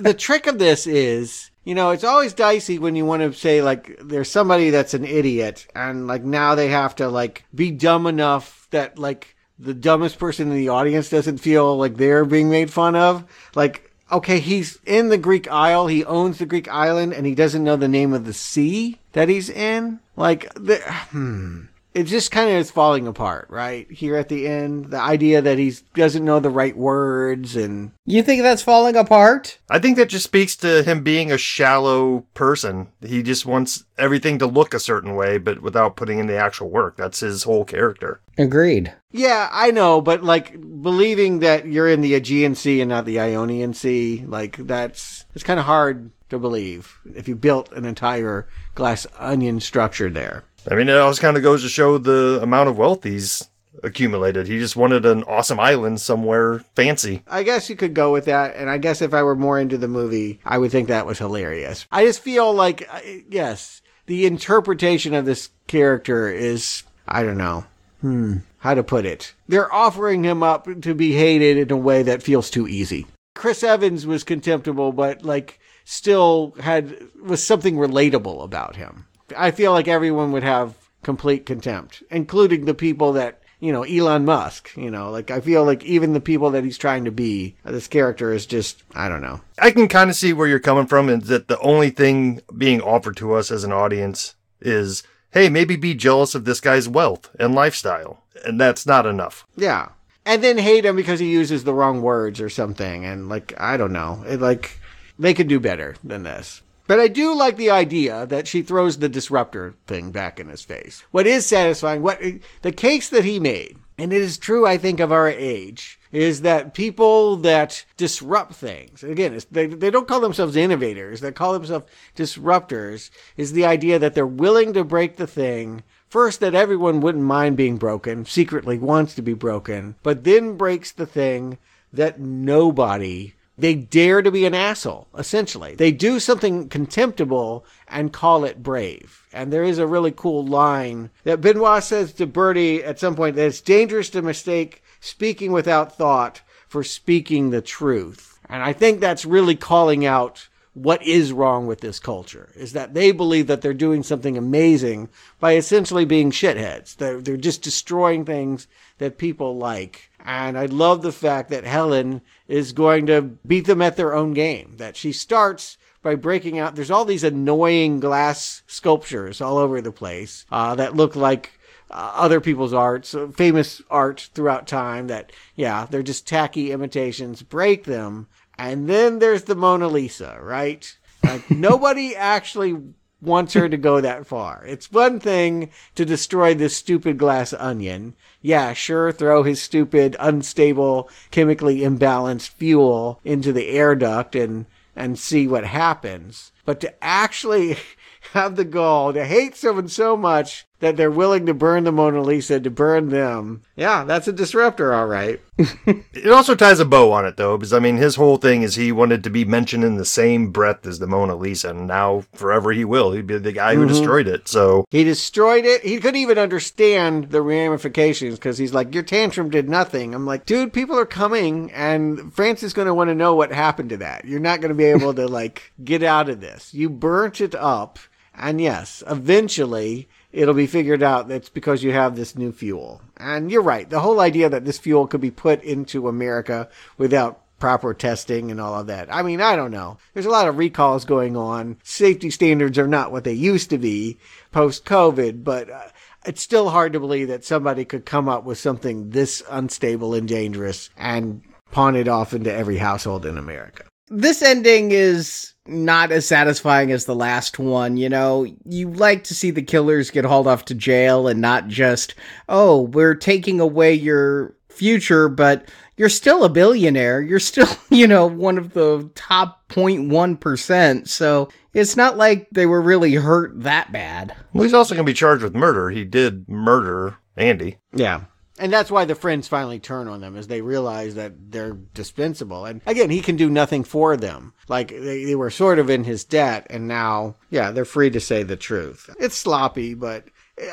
the trick of this is you know, it's always dicey when you want to say like there's somebody that's an idiot and like now they have to like be dumb enough that like the dumbest person in the audience doesn't feel like they're being made fun of. Like, okay, he's in the Greek Isle, he owns the Greek island and he doesn't know the name of the sea that he's in. Like, the, hmm it just kind of is falling apart, right? Here at the end, the idea that he doesn't know the right words and. You think that's falling apart? I think that just speaks to him being a shallow person. He just wants everything to look a certain way, but without putting in the actual work. That's his whole character. Agreed. Yeah, I know, but like believing that you're in the Aegean Sea and not the Ionian Sea, like that's it's kind of hard to believe if you built an entire glass onion structure there. I mean, it always kind of goes to show the amount of wealth he's accumulated. He just wanted an awesome island somewhere fancy. I guess you could go with that. And I guess if I were more into the movie, I would think that was hilarious. I just feel like, yes, the interpretation of this character is, I don't know. Hmm. How to put it? They're offering him up to be hated in a way that feels too easy. Chris Evans was contemptible, but like still had was something relatable about him. I feel like everyone would have complete contempt, including the people that you know, Elon Musk, you know, like I feel like even the people that he's trying to be, this character is just, I don't know. I can kind of see where you're coming from is that the only thing being offered to us as an audience is, hey, maybe be jealous of this guy's wealth and lifestyle. And that's not enough. Yeah. And then hate him because he uses the wrong words or something. And like, I don't know. It like, they could do better than this. But I do like the idea that she throws the disruptor thing back in his face. What is satisfying, what the case that he made, and it is true, I think, of our age, is that people that disrupt things, again, they, they don't call themselves innovators, they call themselves disruptors, is the idea that they're willing to break the thing First, that everyone wouldn't mind being broken, secretly wants to be broken, but then breaks the thing that nobody they dare to be an asshole, essentially. They do something contemptible and call it brave. And there is a really cool line that Benoit says to Birdie at some point that it's dangerous to mistake speaking without thought for speaking the truth. And I think that's really calling out what is wrong with this culture is that they believe that they're doing something amazing by essentially being shitheads. They're, they're just destroying things that people like. And I love the fact that Helen is going to beat them at their own game, that she starts by breaking out. There's all these annoying glass sculptures all over the place uh, that look like uh, other people's arts, famous art throughout time. That yeah, they're just tacky imitations. Break them, and then there's the Mona Lisa, right? Like nobody actually wants her to go that far. It's one thing to destroy this stupid glass onion. Yeah, sure, throw his stupid, unstable, chemically imbalanced fuel into the air duct and and see what happens. But to actually have the gall to hate someone so much that they're willing to burn the Mona Lisa to burn them. Yeah, that's a disruptor, all right. It also ties a bow on it though, because I mean, his whole thing is he wanted to be mentioned in the same breath as the Mona Lisa, and now forever he will. He'd be the guy who Mhm. destroyed it. So He destroyed it. He couldn't even understand the ramifications because he's like, Your tantrum did nothing. I'm like, Dude, people are coming, and France is going to want to know what happened to that. You're not going to be able to, like, get out of this. You burnt it up, and yes, eventually it'll be figured out that's because you have this new fuel. And you're right. The whole idea that this fuel could be put into America without proper testing and all of that. I mean, I don't know. There's a lot of recalls going on. Safety standards are not what they used to be post COVID, but uh, it's still hard to believe that somebody could come up with something this unstable and dangerous and pawn it off into every household in America. This ending is not as satisfying as the last one. You know, you like to see the killers get hauled off to jail and not just, oh, we're taking away your future, but you're still a billionaire. You're still, you know, one of the top 0.1%. So it's not like they were really hurt that bad. well, he's also going to be charged with murder. He did murder Andy. Yeah. And that's why the friends finally turn on them, as they realize that they're dispensable. And again, he can do nothing for them. Like they, they were sort of in his debt, and now, yeah, they're free to say the truth. It's sloppy, but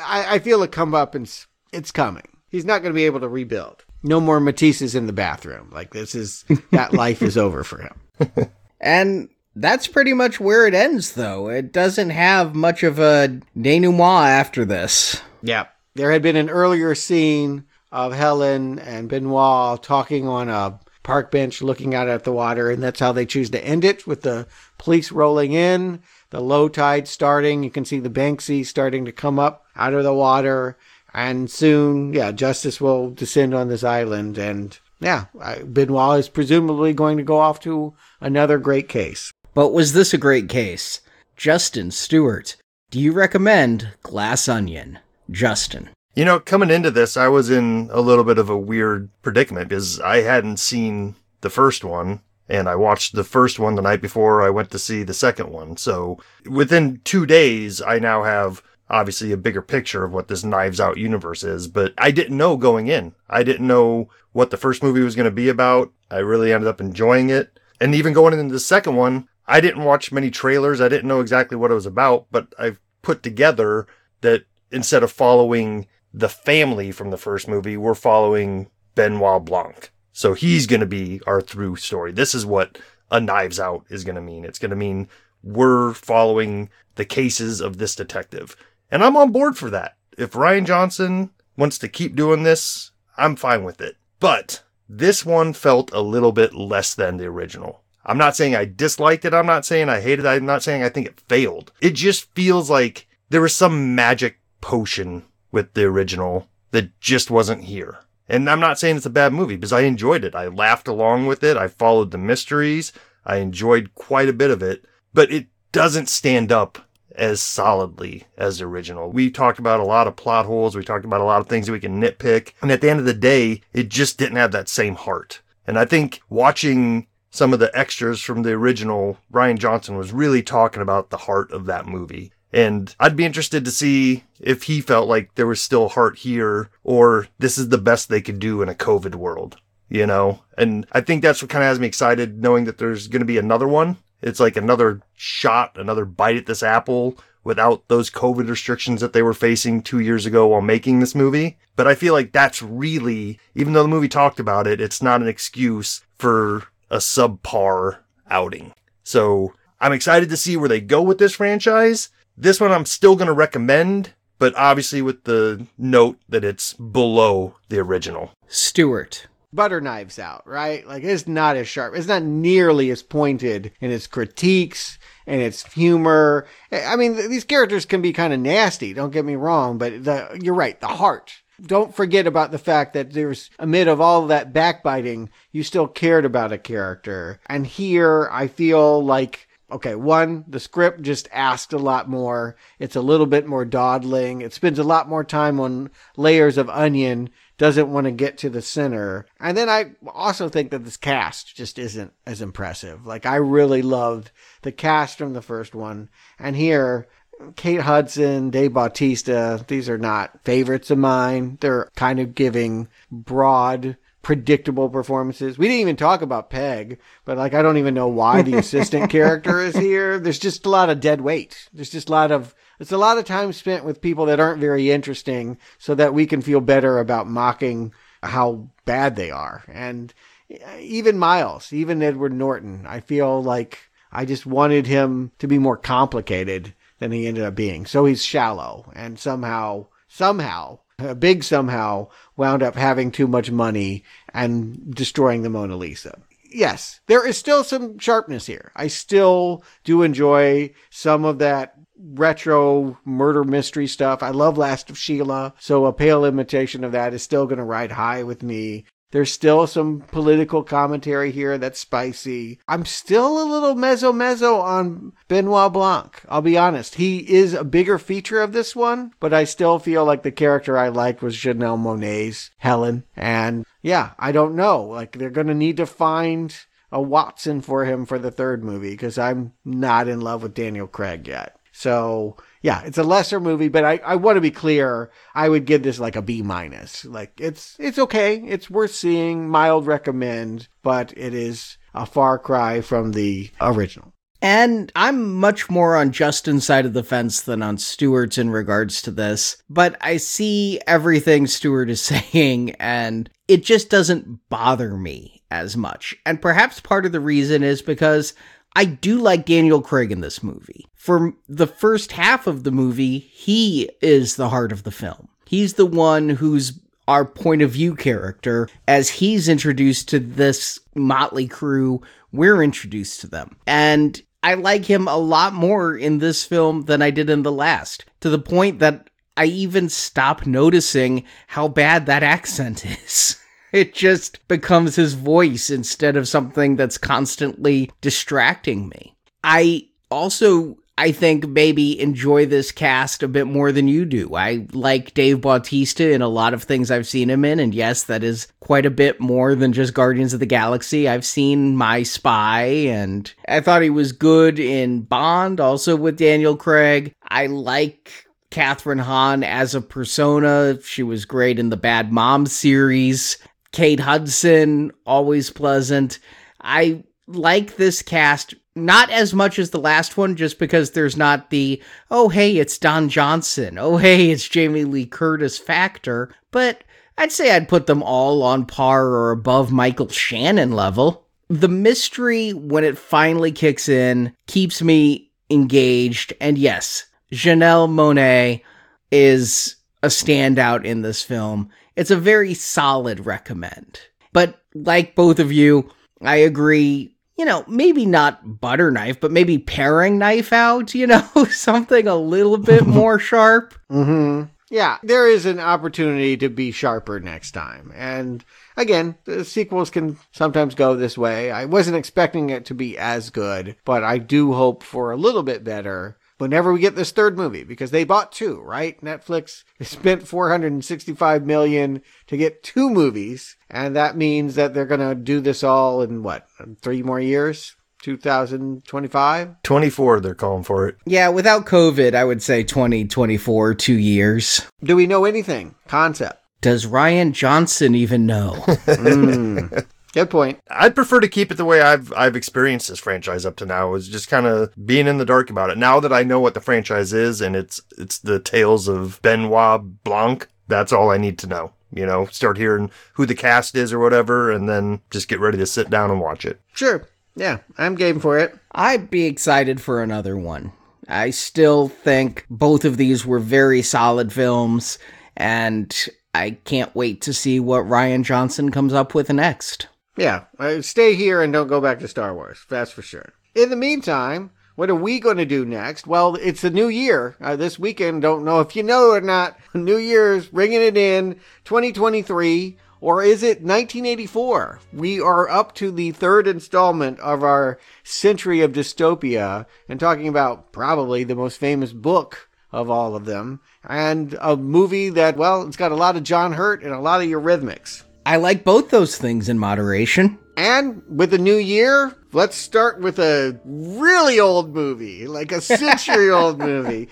I, I feel a come up and it's coming. He's not going to be able to rebuild. No more Matisse's in the bathroom. Like this is that life is over for him. And that's pretty much where it ends, though. It doesn't have much of a denouement after this. Yeah. There had been an earlier scene of Helen and Benoit talking on a park bench looking out at the water, and that's how they choose to end it with the police rolling in, the low tide starting. You can see the Banksy starting to come up out of the water, and soon, yeah, justice will descend on this island, and yeah, Benoit is presumably going to go off to another great case. But was this a great case? Justin Stuart, do you recommend Glass Onion? Justin. You know, coming into this, I was in a little bit of a weird predicament because I hadn't seen the first one and I watched the first one the night before I went to see the second one. So within two days, I now have obviously a bigger picture of what this Knives Out universe is, but I didn't know going in. I didn't know what the first movie was going to be about. I really ended up enjoying it. And even going into the second one, I didn't watch many trailers. I didn't know exactly what it was about, but I've put together that instead of following the family from the first movie, we're following Benoit Blanc. So he's going to be our through story. This is what a Knives Out is going to mean. It's going to mean we're following the cases of this detective. And I'm on board for that. If Rian Johnson wants to keep doing this, I'm fine with it. But this one felt a little bit less than the original. I'm not saying I disliked it. I'm not saying I hated it. I'm not saying I think it failed. It just feels like there was some magic potion with the original that just wasn't here. And I'm not saying it's a bad movie because I enjoyed it. I laughed along with it. I followed the mysteries. I enjoyed quite a bit of it, but it doesn't stand up as solidly as the original. We talked about a lot of plot holes. We talked about a lot of things that we can nitpick. And at the end of the day, it just didn't have that same heart. And I think watching some of the extras from the original, Rian Johnson was really talking about the heart of that movie. And I'd be interested to see if he felt like there was still heart here or this is the best they could do in a COVID world, you know? And I think that's what kind of has me excited knowing that there's going to be another one. It's like another shot, another bite at this apple without those COVID restrictions that they were facing two years ago while making this movie. But I feel like that's really, even though the movie talked about it, it's not an excuse for a subpar outing. So I'm excited to see where they go with this franchise. This one I'm still going to recommend, but obviously with the note that it's below the original. Stuart, butter knives out, right? Like it's not as sharp. It's not nearly as pointed in its critiques and its humor. I mean, these characters can be kind of nasty. Don't get me wrong, but the you're right. The heart. Don't forget about the fact that there's amid of all that backbiting, you still cared about a character. And here, I feel like okay, one, the script just asked a lot more. It's a little bit more dawdling. It spends a lot more time on layers of onion, doesn't want to get to the center. And then I also think that this cast just isn't as impressive. Like, I really loved the cast from the first one. And here, Kate Hudson, Dave Bautista, these are not favorites of mine. They're kind of giving broad predictable performances. We didn't even talk about Peg, but like I don't even know why the assistant character is here. There's just a lot of dead weight. There's just a lot of it's a lot of time spent with people that aren't very interesting so that we can feel better about mocking how bad they are. And eh, even Miles, even Edward Norton, I feel like I just wanted him to be more complicated than he ended up being. So he's shallow and somehow somehow Uh, big somehow wound up having too much money and destroying the Mona Lisa. Yes, there is still some sharpness here. I still do enjoy some of that retro murder mystery stuff. I love Last of Sheila, so a pale imitation of that is still going to ride high with me. There's still some political commentary here that's spicy. I'm still a little mezzo mezzo on Benoit Blanc. I'll be honest. He is a bigger feature of this one, but I still feel like the character I liked was Janelle Monáe's Helen. And yeah, I don't know. Like they're going to need to find a Watson for him for the third movie because I'm not in love with Daniel Craig yet. So yeah, it's a lesser movie, but I, I want to be clear. I would give this like a B minus. Like it's, it's okay. It's worth seeing. Mild recommend, but it is a far cry from the original. And I'm much more on Justin's side of the fence than on Stuart's in regards to this, but I see everything Stewart is saying and it just doesn't bother me as much. And perhaps part of the reason is because I do like Daniel Craig in this movie. For the first half of the movie, he is the heart of the film. He's the one who's our point of view character as he's introduced to this motley crew. We're introduced to them. And I like him a lot more in this film than I did in the last, to the point that I even stop noticing how bad that accent is. It just becomes his voice instead of something that's constantly distracting me. I also I think maybe enjoy this cast a bit more than you do. I like Dave Bautista in a lot of things I've seen him in, and yes, that is quite a bit more than just Guardians of the Galaxy. I've seen My Spy, and I thought he was good in Bond, also with Daniel Craig. I like Kathryn Hahn as a persona. She was great in the Bad Mom series. Kate Hudson, always pleasant. I like this cast not as much as the last one, just because there's not the, oh, hey, it's Don Johnson. Oh, hey, it's Jamie Lee Curtis factor. But I'd say I'd put them all on par or above Michael Shannon level. The mystery, when it finally kicks in, keeps me engaged. And yes, Janelle Monáe is a standout in this film. It's a very solid recommend. But like both of you, I agree, you know, maybe not butter knife, but maybe paring knife out, you know, something a little bit more sharp. Mm-hmm. Yeah, there is an opportunity to be sharper next time. And again, the sequels can sometimes go this way. I wasn't expecting it to be as good, but I do hope for a little bit better whenever we get this third movie because they bought two, right? Netflix spent 465 million to get two movies and that means that they're going to do this all in what? Three more years? 2025? 24 they're calling for it. Yeah, without COVID, I would say 2024, 2 years. Do we know anything? Concept. Does Rian Johnson even know? mm. Good point. I'd prefer to keep it the way I've I've experienced this franchise up to now, is just kind of being in the dark about it. Now that I know what the franchise is and it's it's the tales of Benoit Blanc, that's all I need to know. You know, start hearing who the cast is or whatever, and then just get ready to sit down and watch it. Sure. Yeah, I'm game for it. I'd be excited for another one. I still think both of these were very solid films, and I can't wait to see what Rian Johnson comes up with next. Yeah, uh, stay here and don't go back to Star Wars. That's for sure. In the meantime, what are we going to do next? Well, it's the new year. Uh, this weekend, don't know if you know or not. New Year's, ringing it in, 2023. Or is it 1984? We are up to the third installment of our Century of Dystopia and talking about probably the most famous book of all of them and a movie that, well, it's got a lot of John Hurt and a lot of Eurythmics. I like both those things in moderation. And with the new year, let's start with a really old movie, like a century old movie.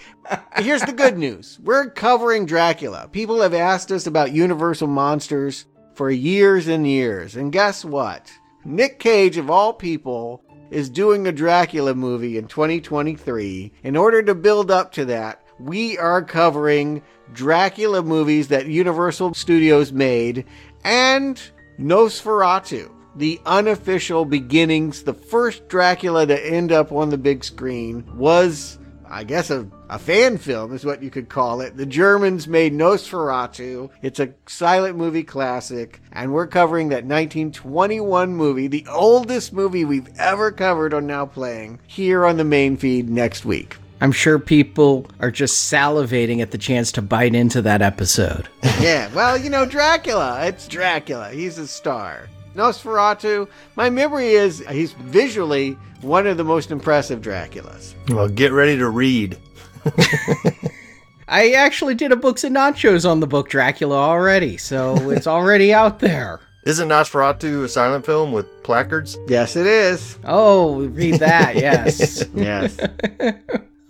Here's the good news we're covering Dracula. People have asked us about Universal Monsters for years and years. And guess what? Nick Cage, of all people, is doing a Dracula movie in 2023. In order to build up to that, we are covering Dracula movies that Universal Studios made and Nosferatu, the unofficial beginnings, the first Dracula to end up on the big screen was, I guess, a, a fan film is what you could call it. The Germans made Nosferatu. It's a silent movie classic, and we're covering that 1921 movie, the oldest movie we've ever covered on Now Playing, here on the main feed next week. I'm sure people are just salivating at the chance to bite into that episode. yeah, well, you know, Dracula. It's Dracula. He's a star. Nosferatu, my memory is he's visually one of the most impressive Draculas. Well, get ready to read. I actually did a Books and Nachos on the book Dracula already, so it's already out there. Isn't Nosferatu a silent film with placards? Yes, it is. Oh, read that, yes. yes.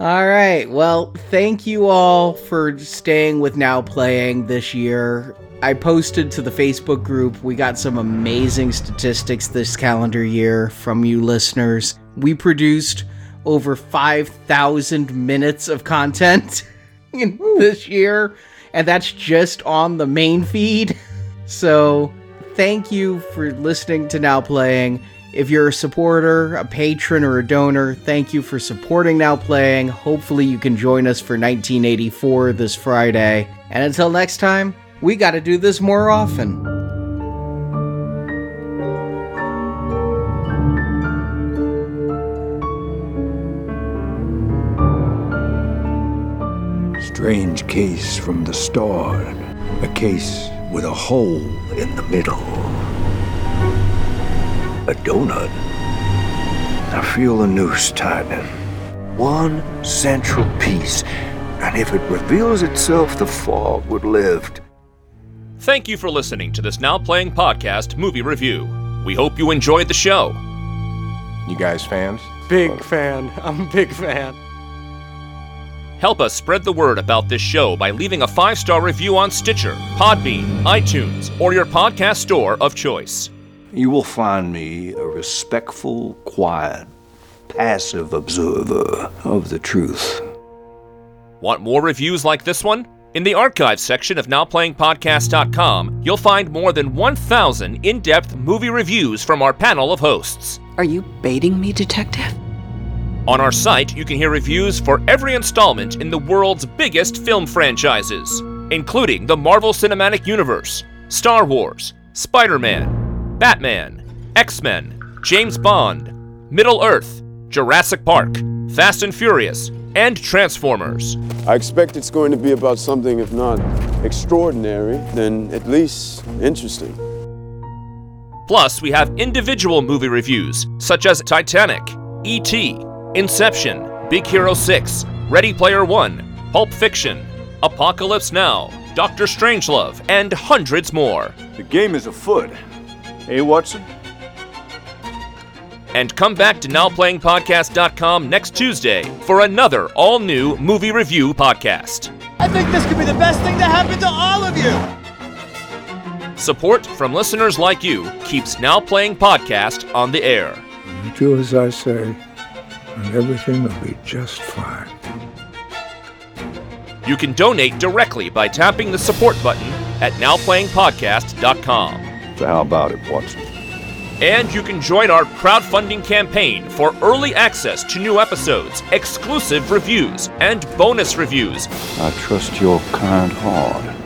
All right. Well, thank you all for staying with Now Playing this year. I posted to the Facebook group. We got some amazing statistics this calendar year from you listeners. We produced over 5,000 minutes of content this year, and that's just on the main feed. So, thank you for listening to Now Playing. If you're a supporter, a patron, or a donor, thank you for supporting Now Playing. Hopefully, you can join us for 1984 this Friday. And until next time, we got to do this more often. Strange case from the start. A case with a hole in the middle. A donut. I feel the noose tightening. One central piece, and if it reveals itself, the fog would lift. Thank you for listening to this Now Playing Podcast movie review. We hope you enjoyed the show. You guys fans? Big fan. I'm a big fan. Help us spread the word about this show by leaving a five star review on Stitcher, Podbean, iTunes, or your podcast store of choice. You will find me a respectful, quiet, passive observer of the truth. Want more reviews like this one? In the archives section of NowPlayingPodcast.com, you'll find more than 1,000 in depth movie reviews from our panel of hosts. Are you baiting me, Detective? On our site, you can hear reviews for every installment in the world's biggest film franchises, including the Marvel Cinematic Universe, Star Wars, Spider Man, Batman, X Men, James Bond, Middle Earth, Jurassic Park, Fast and Furious, and Transformers. I expect it's going to be about something, if not extraordinary, then at least interesting. Plus, we have individual movie reviews, such as Titanic, E.T., Inception, Big Hero 6, Ready Player One, Pulp Fiction, Apocalypse Now, Doctor Strangelove, and hundreds more. The game is afoot. Hey, Watson? And come back to NowPlayingPodcast.com next Tuesday for another all new movie review podcast. I think this could be the best thing to happen to all of you! Support from listeners like you keeps Now Playing Podcast on the air. You do as I say, and everything will be just fine. You can donate directly by tapping the support button at NowPlayingPodcast.com. So, how about it, Watson? And you can join our crowdfunding campaign for early access to new episodes, exclusive reviews, and bonus reviews. I trust your kind heart.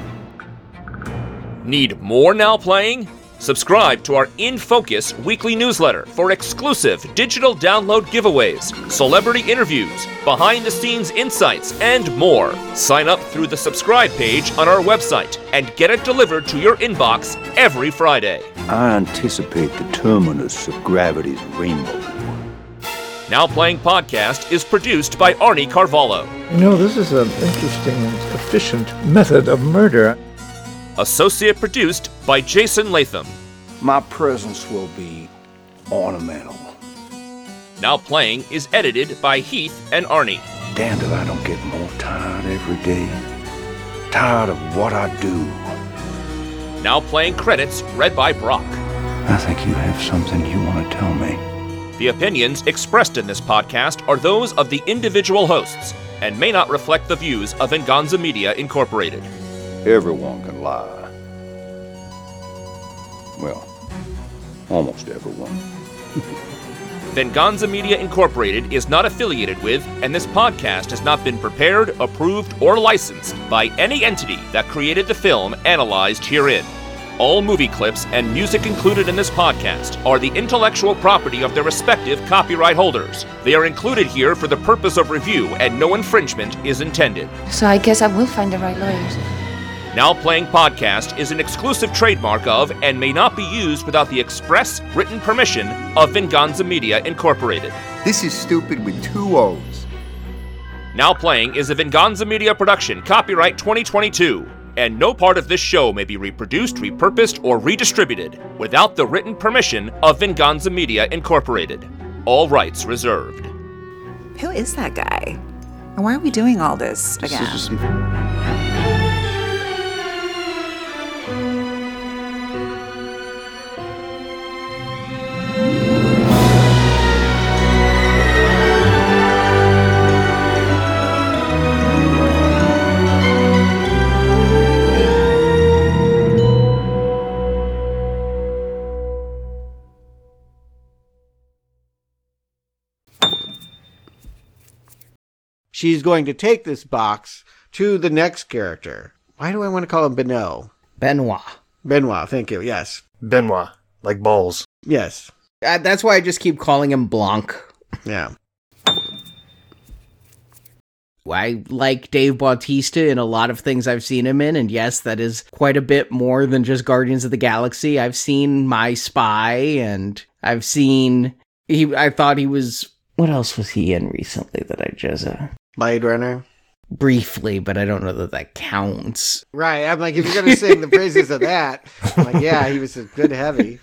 Need more Now Playing? Subscribe to our In Focus weekly newsletter for exclusive digital download giveaways, celebrity interviews, behind the scenes insights, and more. Sign up through the subscribe page on our website and get it delivered to your inbox every Friday. I anticipate the terminus of gravity's rainbow. Now Playing Podcast is produced by Arnie Carvalho. You know, this is an interesting and efficient method of murder. Associate produced by Jason Latham. My presence will be ornamental. Now Playing is edited by Heath and Arnie. Damned if I don't get more tired every day. Tired of what I do. Now Playing credits read by Brock. I think you have something you want to tell me. The opinions expressed in this podcast are those of the individual hosts and may not reflect the views of Venganza Media Incorporated. Everyone can lie. Well, almost everyone. Venganza Media Incorporated is not affiliated with, and this podcast has not been prepared, approved, or licensed by any entity that created the film analyzed herein. All movie clips and music included in this podcast are the intellectual property of their respective copyright holders. They are included here for the purpose of review, and no infringement is intended. So I guess I will find the right lawyers. Now Playing Podcast is an exclusive trademark of and may not be used without the express written permission of Venganza Media Incorporated. This is stupid with two O's. Now Playing is a Venganza Media production, copyright 2022, and no part of this show may be reproduced, repurposed, or redistributed without the written permission of Venganza Media Incorporated. All rights reserved. Who is that guy? And why are we doing all this again? She's going to take this box to the next character. Why do I want to call him Benoit? Benoit. Benoit, thank you. Yes. Benoit, like balls. Yes. Uh, that's why I just keep calling him Blanc. Yeah. I like Dave Bautista in a lot of things I've seen him in, and yes, that is quite a bit more than just Guardians of the Galaxy. I've seen My Spy, and I've seen he. I thought he was. What else was he in recently that I just uh, Blade Runner. briefly? But I don't know that that counts. Right. I'm like, if you're going to sing the praises of that, I'm like, yeah, he was a good heavy.